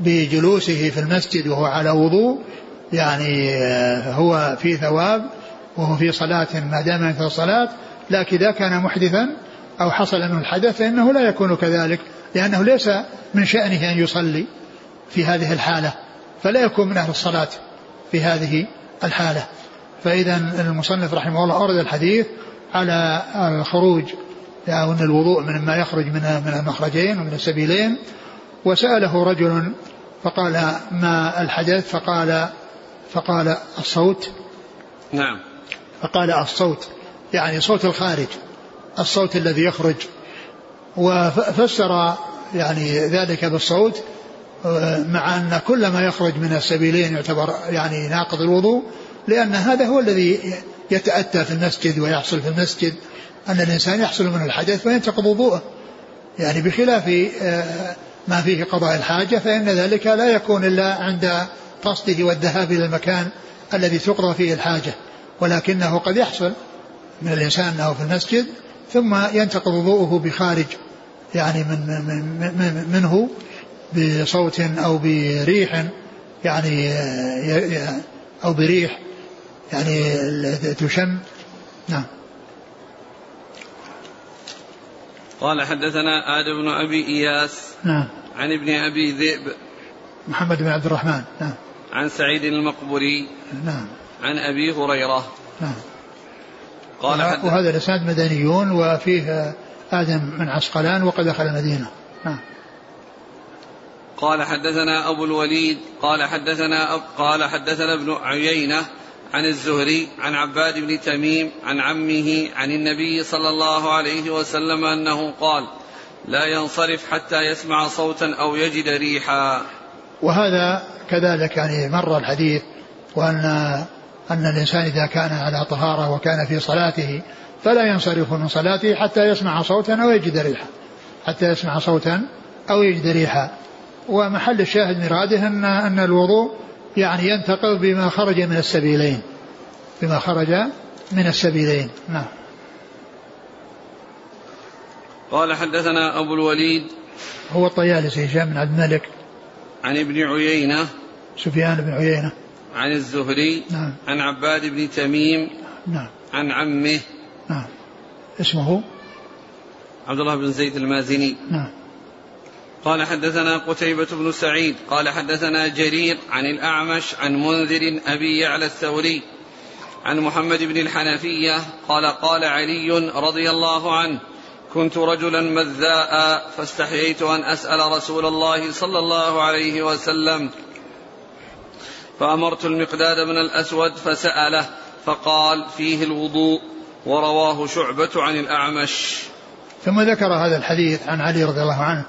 بجلوسه في المسجد وهو على وضوء يعني هو في ثواب وهو في صلاة ما دام في الصلاة لكن إذا كان محدثا أو حصل منه الحدث فإنه لا يكون كذلك لأنه ليس من شأنه أن يصلي في هذه الحالة فلا يكون من أهل الصلاة. في هذه الحالة. فإذا المصنف رحمه الله أورد الحديث على الخروج أو أن الوضوء من ما يخرج من من المخرجين ومن السبيلين وسأله رجل فقال ما الحدث؟ فقال فقال الصوت. نعم. فقال الصوت يعني صوت الخارج الصوت الذي يخرج. وفسر يعني ذلك بالصوت مع أن كل ما يخرج من السبيلين يعتبر يعني ناقض الوضوء لأن هذا هو الذي يتأتى في المسجد ويحصل في المسجد. أن الإنسان يحصل منه الحدث وينتقض وضوءه. يعني بخلاف آه، ما فيه قضاء الحاجة فإن ذلك لا يكون إلا عند قصده والذهاب إلى المكان الذي تقضى فيه الحاجة. ولكنه قد يحصل من الإنسان أنه في المسجد ثم ينتقض وضوءه بخارج يعني من, من, من منه. بصوت أو بريح يعني أو بريح يعني تشم. نعم. قال حدثنا آدم بن أبي إياس نعم. عن ابن أبي ذئب محمد بن عبد الرحمن. نعم. عن سعيد المقبري نعم. عن أبي هريرة نعم. قال وهذا الإسناد مدنيون وفيه آدم من عسقلان وقد دخل المدينة. نعم. قال حدثنا أبو الوليد قال حدثنا أب قال حدثنا ابن عيينة عن الزهري عن عباد بن تميم عن عمه عن النبي صلى الله عليه وسلم أنه قال لا ينصرف حتى يسمع صوتا أو يجد ريحا. وهذا كذلك يعني مر الحديث وأن أن الإنسان إذا كان على طهارة وكان في صلاته فلا ينصرف من صلاته حتى يسمع صوتا أو يجد ريحا حتى يسمع صوتا أو يجد ريحا. ومحل الشاهد مراده أن أن الوضوء يعني ينتقض بما خرج من السبيلين. بما خرج من السبيلين. نعم. قال حدثنا أبو الوليد هو الطيالسي هشام بن عبد الملك. عن ابن عيينة سفيان بن عيينة. عن الزهري نعم. عن عباد بن تميم نعم. عن عمه. نعم. اسمه؟ عبد الله بن زيد المازني. نعم. قال حدثنا قتيبة بن سعيد قال حدثنا جرير عن الأعمش عن منذر أبي يعلى الثوري عن محمد بن الحنفية قال قال علي رضي الله عنه كنت رجلا مذاء فاستحييت أن أسأل رسول الله صلى الله عليه وسلم فأمرت المقداد بن الأسود فسأله فقال فيه الوضوء ورواه شعبة عن الأعمش. ثم ذكر هذا الحديث عن علي رضي الله عنه.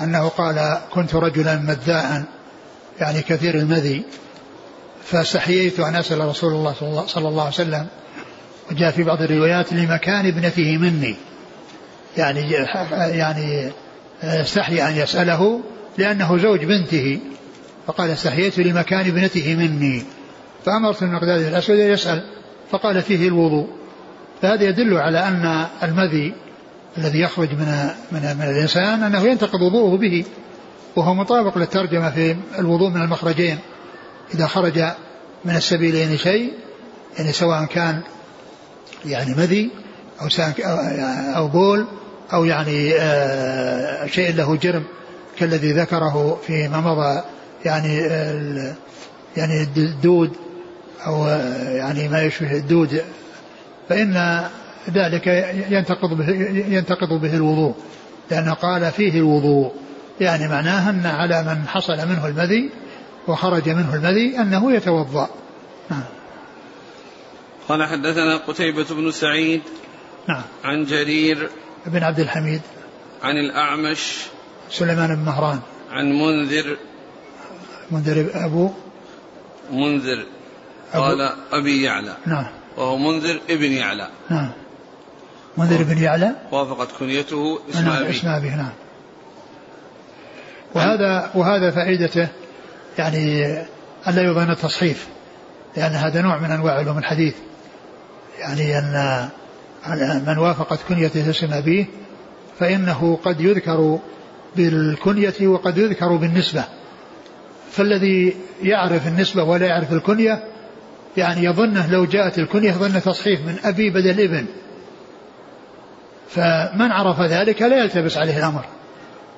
أنه قال كنت رجلا مذاء يعني كثير المذي فاستحييت أن أسأل رسول الله صلى الله عليه وسلم وجاء في بعض الروايات لمكان ابنته مني. يعني يعني استحي أن يسأله لأنه زوج بنته فقال استحييت لمكان ابنته مني. فأمرت المقداد الأسود يسأل فقال فيه الوضوء. فهذا يدل على أن المذي الذي يخرج من من من الإنسان أنه ينتقض وضوءه به وهو مطابق للترجمة في الوضوء من المخرجين. إذا خرج من السبيلين شيء يعني سواء كان يعني مذي أو أو بول أو يعني آه شيء له جرم كالذي ذكره فيما مضى يعني يعني الدود أو يعني ما يشبه الدود. فإن ذلك ينتقض به ينتقض به الوضوء. لأنه قال فيه الوضوء. يعني معناه أن على من حصل منه المذي وخرج منه المذي أنه يتوضأ. نعم. قال حدثنا قتيبة بن سعيد نعم. عن جرير بن عبد الحميد. عن الأعمش سليمان بن مهران. عن منذر. منذر أبو؟ منذر. قال أبي يعلى. نعم. وهو منذر ابن يعلى. نعم. منذر بن يعلى. وافقت كنيته اسم نعم أبي اسم أبيه نعم. وهذا وهذا فائدته يعني ألا يظن التصحيف لأن هذا نوع من أنواع علوم الحديث. يعني أن من وافقت كنيته اسم أبيه فإنه قد يذكر بالكنية وقد يذكر بالنسبة. فالذي يعرف النسبة ولا يعرف الكنية يعني يظنه لو جاءت الكنية ظن تصحيف من أبي بدل ابن. فمن عرف ذلك لا يلتبس عليه الأمر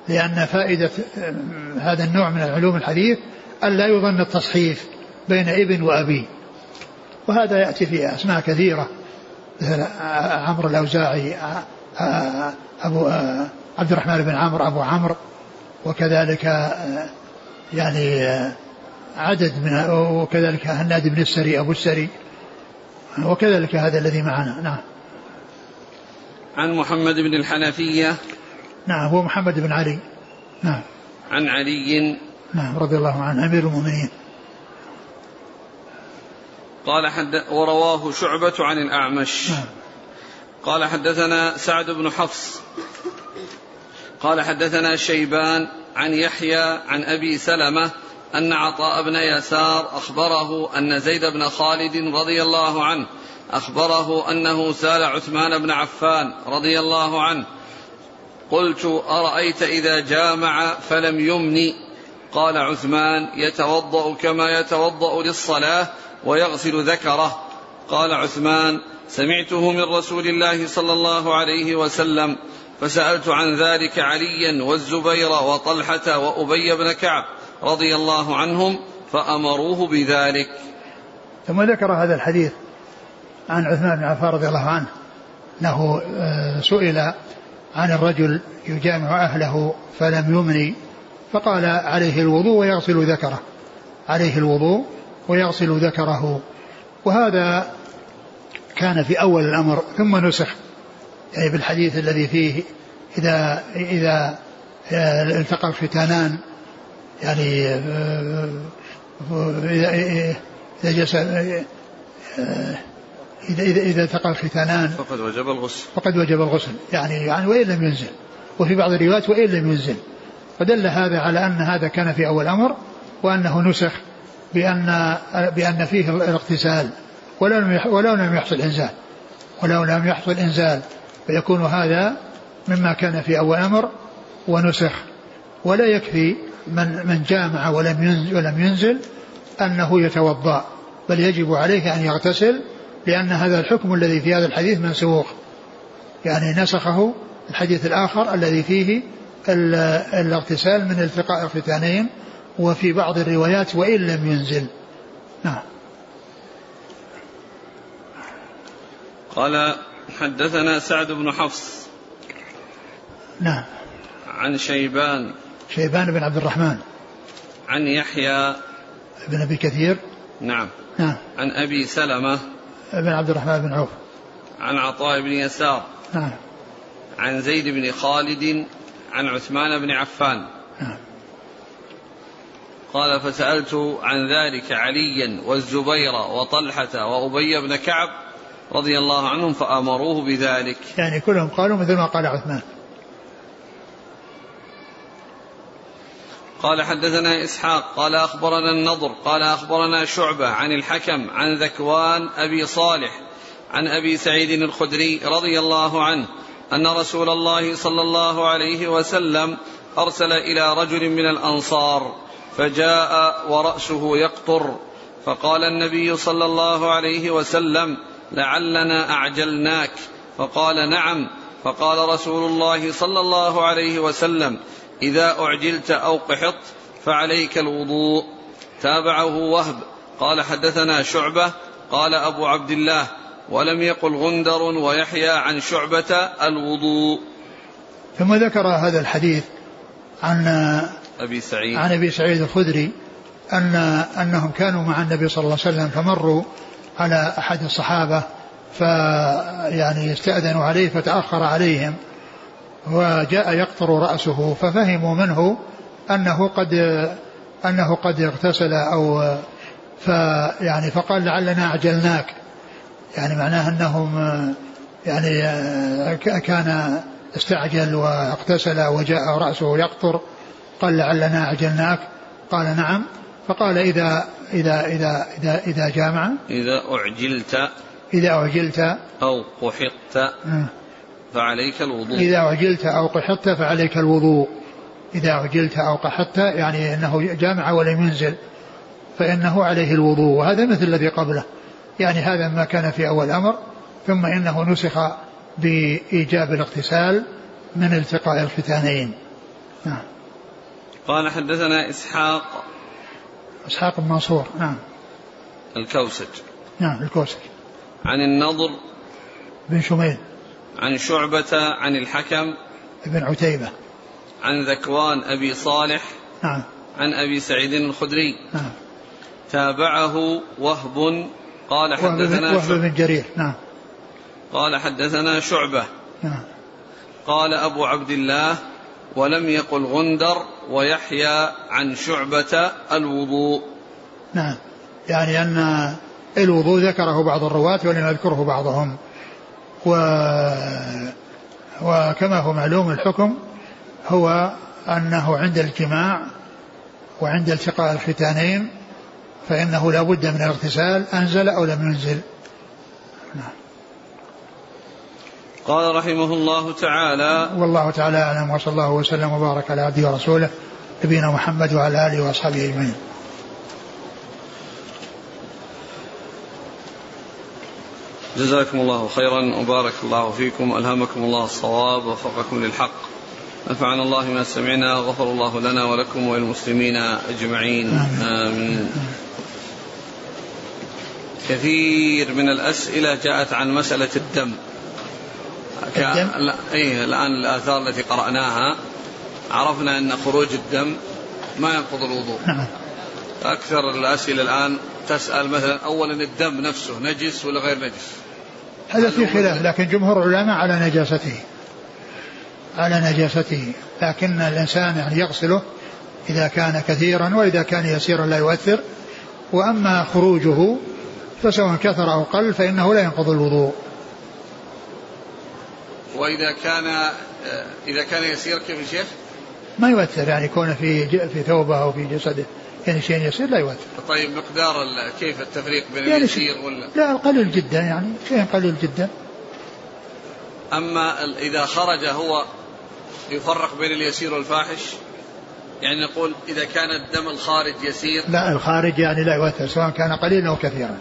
لأن فائدة هذا النوع من علوم الحديث ألا يظن التصحيف بين ابن وأبي. وهذا يأتي في أسماء كثيرة مثل عمرو الأوزاعي أبو عبد الرحمن بن عمرو أبو عمرو وكذلك يعني عدد من وكذلك هناد بن السري أبو السري وكذلك هذا الذي معنا. نعم. عن محمد بن الحنفية. نعم هو محمد بن علي. نعم. عن علي. نعم رضي الله عنه أمير المؤمنين. قال حد ورواه شعبة عن الأعمش. نعم. قال حدثنا سعد بن حفص. قال حدثنا شيبان عن يحيى عن أبي سلمة أن عطاء بن يسار أخبره أن زيد بن خالد رضي الله عنه أخبره أنه سأل عثمان بن عفان رضي الله عنه قلت أرأيت إذا جامع فلم يمني؟ قال عثمان يتوضأ كما يتوضأ للصلاة ويغسل ذكره. قال عثمان سمعته من رسول الله صلى الله عليه وسلم فسألت عن ذلك عليا والزبير وطلحة وأبي بن كعب رضي الله عنهم فأمروه بذلك. ثم ذكر هذا الحديث. عن عثمان بن عفان رضي الله عنه أنه آه، سئل عن الرجل يجامع أهله فلم يمني فقال عليه الوضوء ويغسل ذكره عليه الوضوء ويغسل ذكره. وهذا كان في أول الأمر ثم نسخ يعني بالحديث الذي فيه إذا إذا آه، التقى الختانان يعني آه، إذا جلس إذا إذا إذا التقى الختانان. فقد وجب الغسل. فقد وجب الغسل. يعني يعني وإن لم ينزل. وفي بعض الروايات وإن لم ينزل. فدل هذا على أن هذا كان في أول أمر وأنه نسخ بأن بأن فيه الاغتسال. ولو لم ولو لم يحصل إنزال. ولو لم يحصل إنزال فيكون هذا مما كان في أول أمر ونسخ. ولا يكفي من من جامع ولم ينزل ولم ينزل أنه يتوضأ بل يجب عليه أن يغتسل لأن هذا الحكم الذي في هذا الحديث منسوخ. يعني نسخه الحديث الآخر الذي فيه الاغتسال من التقاء الختانين وفي بعض الروايات وإن لم ينزل. نعم. قال حدثنا سعد بن حفص. نعم. عن شيبان. شيبان بن عبد الرحمن. عن يحيى. بن أبي كثير. نعم. نعم. عن أبي سلمة. بن عبد الرحمن بن عوف. عن عطاء بن يسار. نعم. عن زيد بن خالد عن عثمان بن عفان. نعم. قال فسألت عن ذلك عليا والزبير وطلحة وأبي بن كعب رضي الله عنهم فأمروه بذلك. يعني كلهم قالوا مثل ما قال عثمان. قال حدثنا إسحاق قال أخبرنا النضر قال أخبرنا شعبة عن الحكم عن ذكوان أبي صالح عن أبي سعيد الخدري رضي الله عنه أن رسول الله صلى الله عليه وسلم أرسل إلى رجل من الأنصار فجاء ورأسه يقطر فقال النبي صلى الله عليه وسلم لعلنا أعجلناك فقال نعم فقال رسول الله صلى الله عليه وسلم إذا أعجلت أو قحطت فعليك الوضوء. تابعه وهب. قال حدثنا شعبة. قال أبو عبد الله. ولم يقل غندر ويحيى عن شعبة الوضوء. ثم ذكر هذا الحديث عن أبي سعيد. عن أبي سعيد الخدري أن أنهم كانوا مع النبي صلى الله عليه وسلم فمروا على أحد الصحابة فيعني استأذنوا عليه فتأخر عليهم. وجاء يقطر رأسه ففهموا منه أنه قد أنه قد اغتسل أو فيعني فقال لعلنا أعجلناك. يعني معناه أنهم يعني كان استعجل واغتسل وجاء رأسه يقطر قال لعلنا أعجلناك. قال نعم. فقال إذا إذا إذا إذا إذا جامع. إذا أعجلت إذا أعجلت أو قحطت فعليك الوضوء. إذا عجلت أو قحطت فعليك الوضوء. إذا عجلت أو قحطت يعني أنه جامع ولم ينزل فإنه عليه الوضوء. وهذا مثل الذي قبله. يعني هذا ما كان في أول الأمر ثم إنه نسخ بإيجاب الاغتسال من التقاء الختانين. نعم. قال حدثنا إسحاق. إسحاق بن منصور. نعم. الكوسج. نعم الكوسج. عن النضر. بن شميل. عن شعبة عن الحكم بن عتيبة. عن ذكوان أبي صالح نعم. عن أبي سعيد الخدري. نعم. تابعه وهب قال حدثنا وهب بن جرير. نعم. قال حدثنا شعبة. نعم. قال أبو عبد الله ولم يقل غندر ويحيى عن شعبة الوضوء. نعم. يعني أن الوضوء ذكره بعض الرواة ولم يذكره بعضهم. و وكما هو معلوم الحكم هو أنه عند الجماع وعند التقاء الختانين فإنه لا بد من الاغتسال أنزل أو لم ينزل نعم. قال رحمه الله تعالى والله تعالى أعلم وصلى الله وسلم وبارك على عبده ورسوله نبينا محمد وعلى آله وأصحابه أجمعين جزاكم الله خيرا وبارك الله فيكم. ألهمكم الله الصواب ووفقكم للحق. نفعنا الله ما سمعنا غفر الله لنا ولكم وللمسلمين أجمعين. آمين. كثير من الأسئلة جاءت عن مسألة الدم. الدم؟ لا إيه الآن الآثار التي قرأناها. عرفنا أن خروج الدم ما ينقض الوضوء. نعم. أكثر الأسئلة الآن تسأل مثلا أولا الدم نفسه نجس ولا غير نجس؟ هذا في خلاف لكن جمهور العلماء على نجاسته على نجاسته. لكن الإنسان يعني يغسله إذا كان كثيرا وإذا كان يسيرا لا يؤثر. وأما خروجه فسواء كثر أو قل فإنه لا ينقض الوضوء. وإذا كان إذا كان يسير كيف الشيخ؟ ما يؤثر يعني يكون في في ثوبه أو في جسده. يعني شيء يسير لا يؤثر طيب مقدار كيف التفريق بين يعني اليسير ولا لا قليل جدا يعني شيء قليل جدا. أما إذا خرج هو يفرق بين اليسير والفاحش؟ يعني نقول إذا كان الدم الخارج يسير؟ لا الخارج يعني لا يؤثر سواء كان قليلا أو كثيرا.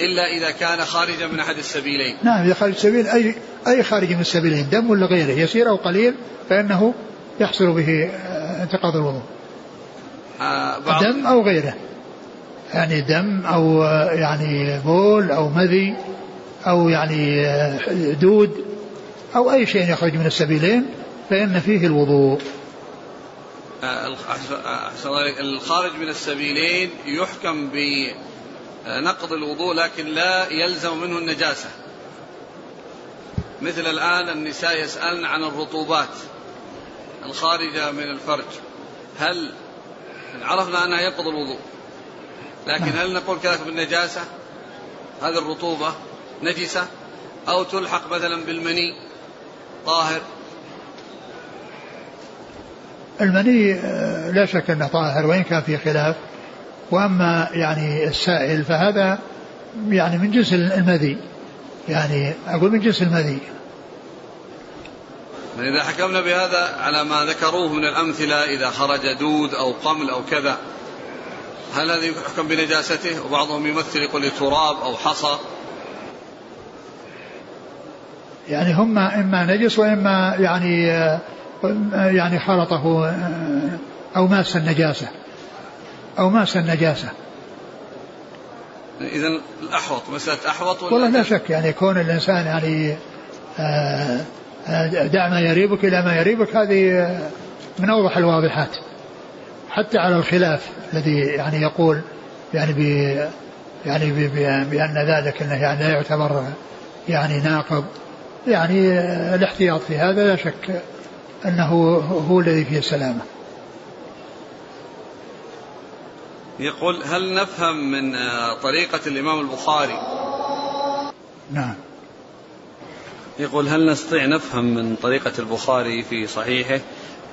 إلا إذا كان خارجا من أحد السبيلين. نعم إذا خارج السبيل أي أي خارج من السبيلين دم ولا غيره يسير أو قليل فإنه يحصل به انتقاض الوضوء. آه دم أو غيره. يعني دم أو يعني بول أو مذي أو يعني دود أو أي شيء يخرج من السبيلين فإن فيه الوضوء. الخارج من السبيلين يحكم بنقض الوضوء لكن لا يلزم منه النجاسة. مثل الآن النساء يسألن عن الرطوبات الخارجة من الفرج. هل عرفنا أنها ينقض الوضوء. لكن نعم. هل نقول كذلك بالنجاسة؟ هذه الرطوبة نجسة؟ أو تلحق مثلا بالمني طاهر؟ المني آه، لا شك أنه طاهر وإن كان في خلاف. وأما يعني السائل فهذا يعني من جنس المذي. يعني أقول من جنس المذي. إذا حكمنا بهذا على ما ذكروه من الأمثلة إذا خرج دود أو قمل أو كذا هل هذا يحكم بنجاسته؟ وبعضهم يمثل يقول تراب أو حصى. يعني هم إما نجس وإما يعني يعني خلطه أو ماس النجاسة أو ماس النجاسة. إذا الأحوط مسألة أحوط ولا والله لا شك يعني كون الإنسان يعني آه دع ما يريبك إلى ما يريبك هذه من أوضح الواضحات. حتى على الخلاف الذي يعني يقول يعني ب يعني بأن ذلك أنه يعني لا يعتبر يعني ناقض. يعني الاحتياط في هذا لا شك أنه هو الذي فيه السلامة. يقول هل نفهم من طريقة الإمام البخاري؟ نعم. يقول هل نستطيع نفهم من طريقة البخاري في صحيحه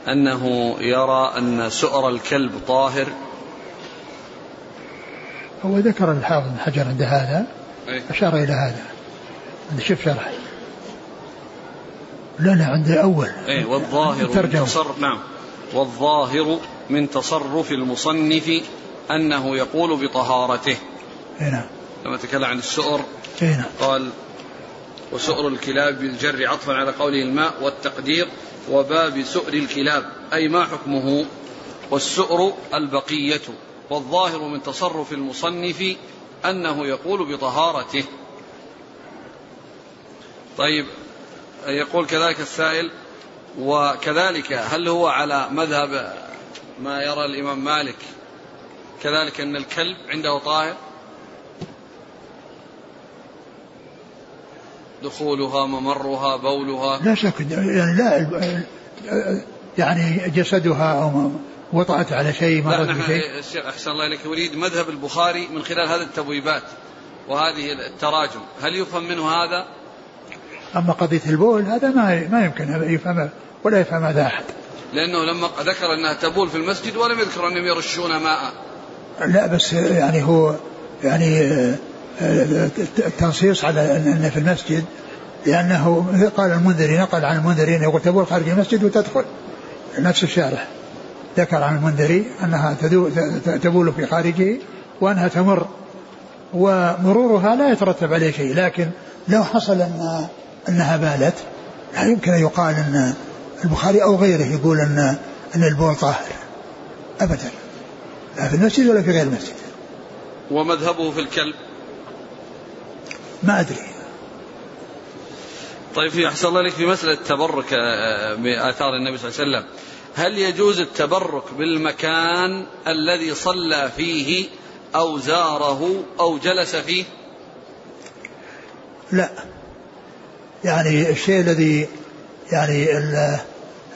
أنه يرى أن سؤر الكلب طاهر؟ هو ذكر الحافظ بن حجر عند هذا أي؟ أشار إلى هذا. عند شوف شرح لا لا عند أول. أي والظاهر من تصرف نعم. والظاهر من تصرف المصنف أنه يقول بطهارته. نعم. لما تكلم عن السؤر نعم. قال وسؤر الكلاب بالجر عطفا على قوله الماء والتقدير وباب سؤر الكلاب أي ما حكمه؟ والسؤر البقية والظاهر من تصرف المصنف أنه يقول بطهارته. طيب يقول كذلك السائل وكذلك هل هو على مذهب ما يرى الإمام مالك؟ كذلك أن الكلب عنده طاهر؟ دخولها ممرها بولها. لا شك يعني لا يعني جسدها أو وطأت على شيء مرت بشيء. أحسن الله إليك أريد مذهب البخاري من خلال هذه التبويبات وهذه التراجم. هل يفهم منه هذا؟ أما قضية البول هذا ما ما يمكن يفهم ولا يفهم هذا أحد. لأنه لما ذكر أنها تبول في المسجد ولم يذكر أنهم يرشون ماء. لا بس يعني هو يعني التنصيص على أن في المسجد لأنه قال المنذري نقل عن المنذرين يقول تبول خارج المسجد وتدخل. نفس الشارح. ذكر عن المنذري أنها تبول في خارجه وأنها تمر. ومرورها لا يترتب عليه شيء لكن لو حصل أن أنها بالت لا يمكن أن يقال أن البخاري أو غيره يقول أن أن البول طاهر. أبدا. لا في المسجد ولا في غير المسجد. ومذهبه في الكلب. ما أدري. طيب في أحسن الله لك في مسألة التبرك آه، بآثار النبي صلى الله عليه وسلم. هل يجوز التبرك بالمكان الذي صلى فيه أو زاره أو جلس فيه؟ لا. يعني الشيء الذي يعني ال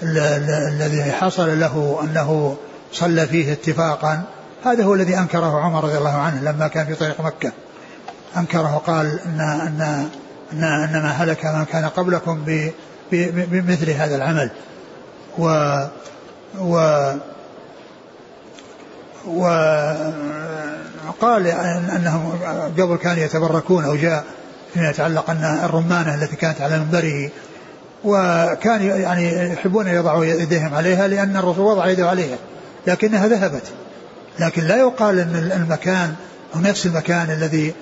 ال ال الذي حصل له أنه صلى فيه اتفاقا هذا هو الذي أنكره عمر رضي الله عنه لما كان في طريق مكة. أنكره وقال أن أن أن, أن ما هلك من كان قبلكم بمثل هذا العمل. و و وقال أنهم قبل كانوا يتبركون أو جاء فيما يتعلق أن الرمانة التي كانت على منبره. وكان يعني يحبون أن يضعوا يديهم عليها لأن الرسول وضع يده عليها. لكنها ذهبت. لكن لا يقال أن المكان هو نفس المكان الذي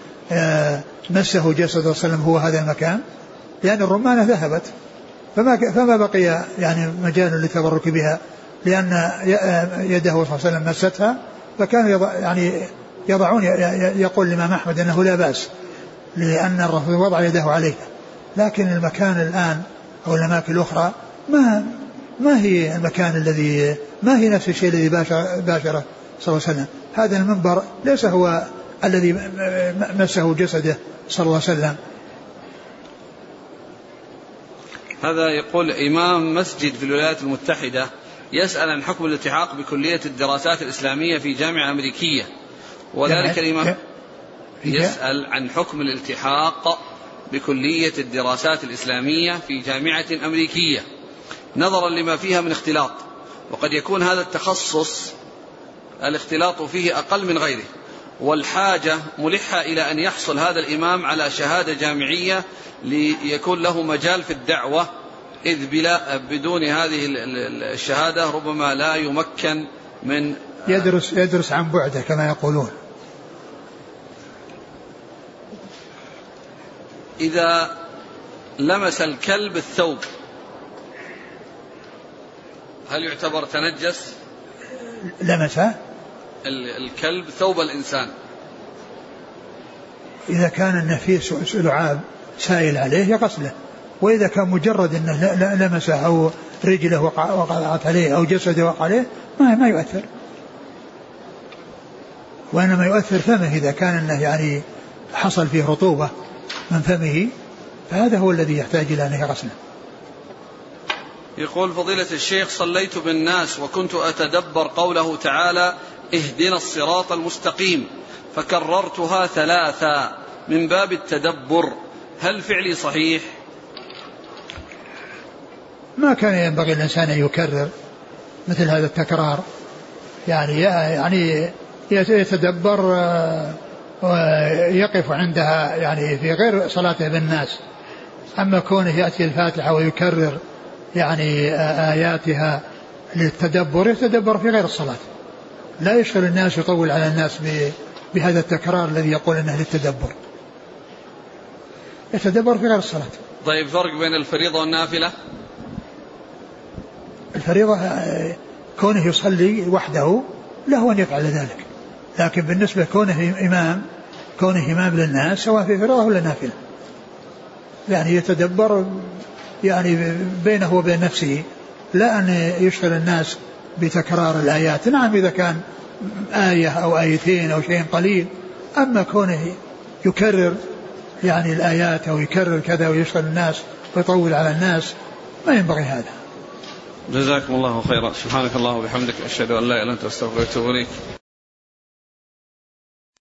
مسه جسد صلى الله عليه وسلم هو هذا المكان. لأن الرمانة ذهبت. فما فما بقي يعني مجال للتبرك بها لأن آه، يده صلى الله عليه وسلم مستها فكانوا يضع يعني يضعون يقول الإمام أحمد أنه لا بأس لأن الرسول وضع يده عليها لكن المكان الآن أو الأماكن الأخرى ما ما هي المكان الذي ما هي نفس الشيء الذي باشر باشره صلى الله عليه وسلم. هذا المنبر ليس هو الذي مسه جسده صلى الله عليه وسلم. هذا يقول إمام مسجد في الولايات المتحدة يسأل عن حكم الالتحاق بكلية الدراسات الإسلامية في جامعة أمريكية. وذلك الإمام يسأل عن حكم الالتحاق بكلية الدراسات الإسلامية في جامعة أمريكية. نظرا لما فيها من اختلاط. وقد يكون هذا التخصص الاختلاط فيه أقل من غيره. والحاجة ملحة إلى أن يحصل هذا الإمام على شهادة جامعية ليكون له مجال في الدعوة إذ بلا بدون هذه الشهادة ربما لا يمكن من يدرس يدرس عن بعده كما يقولون إذا لمس الكلب الثوب هل يعتبر تنجس؟ لمس الكلب ثوب الإنسان. إذا كان أنه فيه لعاب سائل عليه يغسله وإذا كان مجرد أنه لمسه أو رجله وقعت عليه أو جسده وقع عليه ما ما يؤثر. وإنما يؤثر فمه إذا كان أنه يعني حصل فيه رطوبة من فمه فهذا هو الذي يحتاج إلى أن يغسله يقول فضيلة الشيخ صليت بالناس وكنت أتدبر قوله تعالى اهدنا الصراط المستقيم. فكررتها ثلاثا من باب التدبر. هل فعلي صحيح؟ ما كان ينبغي الإنسان أن يكرر مثل هذا التكرار. يعني يعني يتدبر آه، ويقف عندها يعني في غير صلاته بالناس. أما كونه يأتي الفاتحة ويكرر يعني آياتها للتدبر يتدبر في غير الصلاة. لا يشغل الناس يطول على الناس بهذا التكرار الذي يقول إنه للتدبر. يتدبر في غير الصلاة. طيب فرق بين الفريضة والنافلة؟ الفريضة آه، كونه يصلي وحده له أن يفعل ذلك. لكن بالنسبة كونه إمام كونه إمام للناس سواء في فريضة ولا نافلة. يعني يتدبر يعني بينه وبين نفسه لا أن يشغل الناس بتكرار الآيات. نعم إذا كان آية أو آيتين أو شيء قليل أما كونه يكرر يعني الآيات أو يكرر كذا ويشغل الناس ويطول على الناس ما ينبغي هذا. جزاكم الله خيرا. سبحانك الله وبحمدك أشهد أن لا إله إلا أنت أستغفرك وأتوب إليك.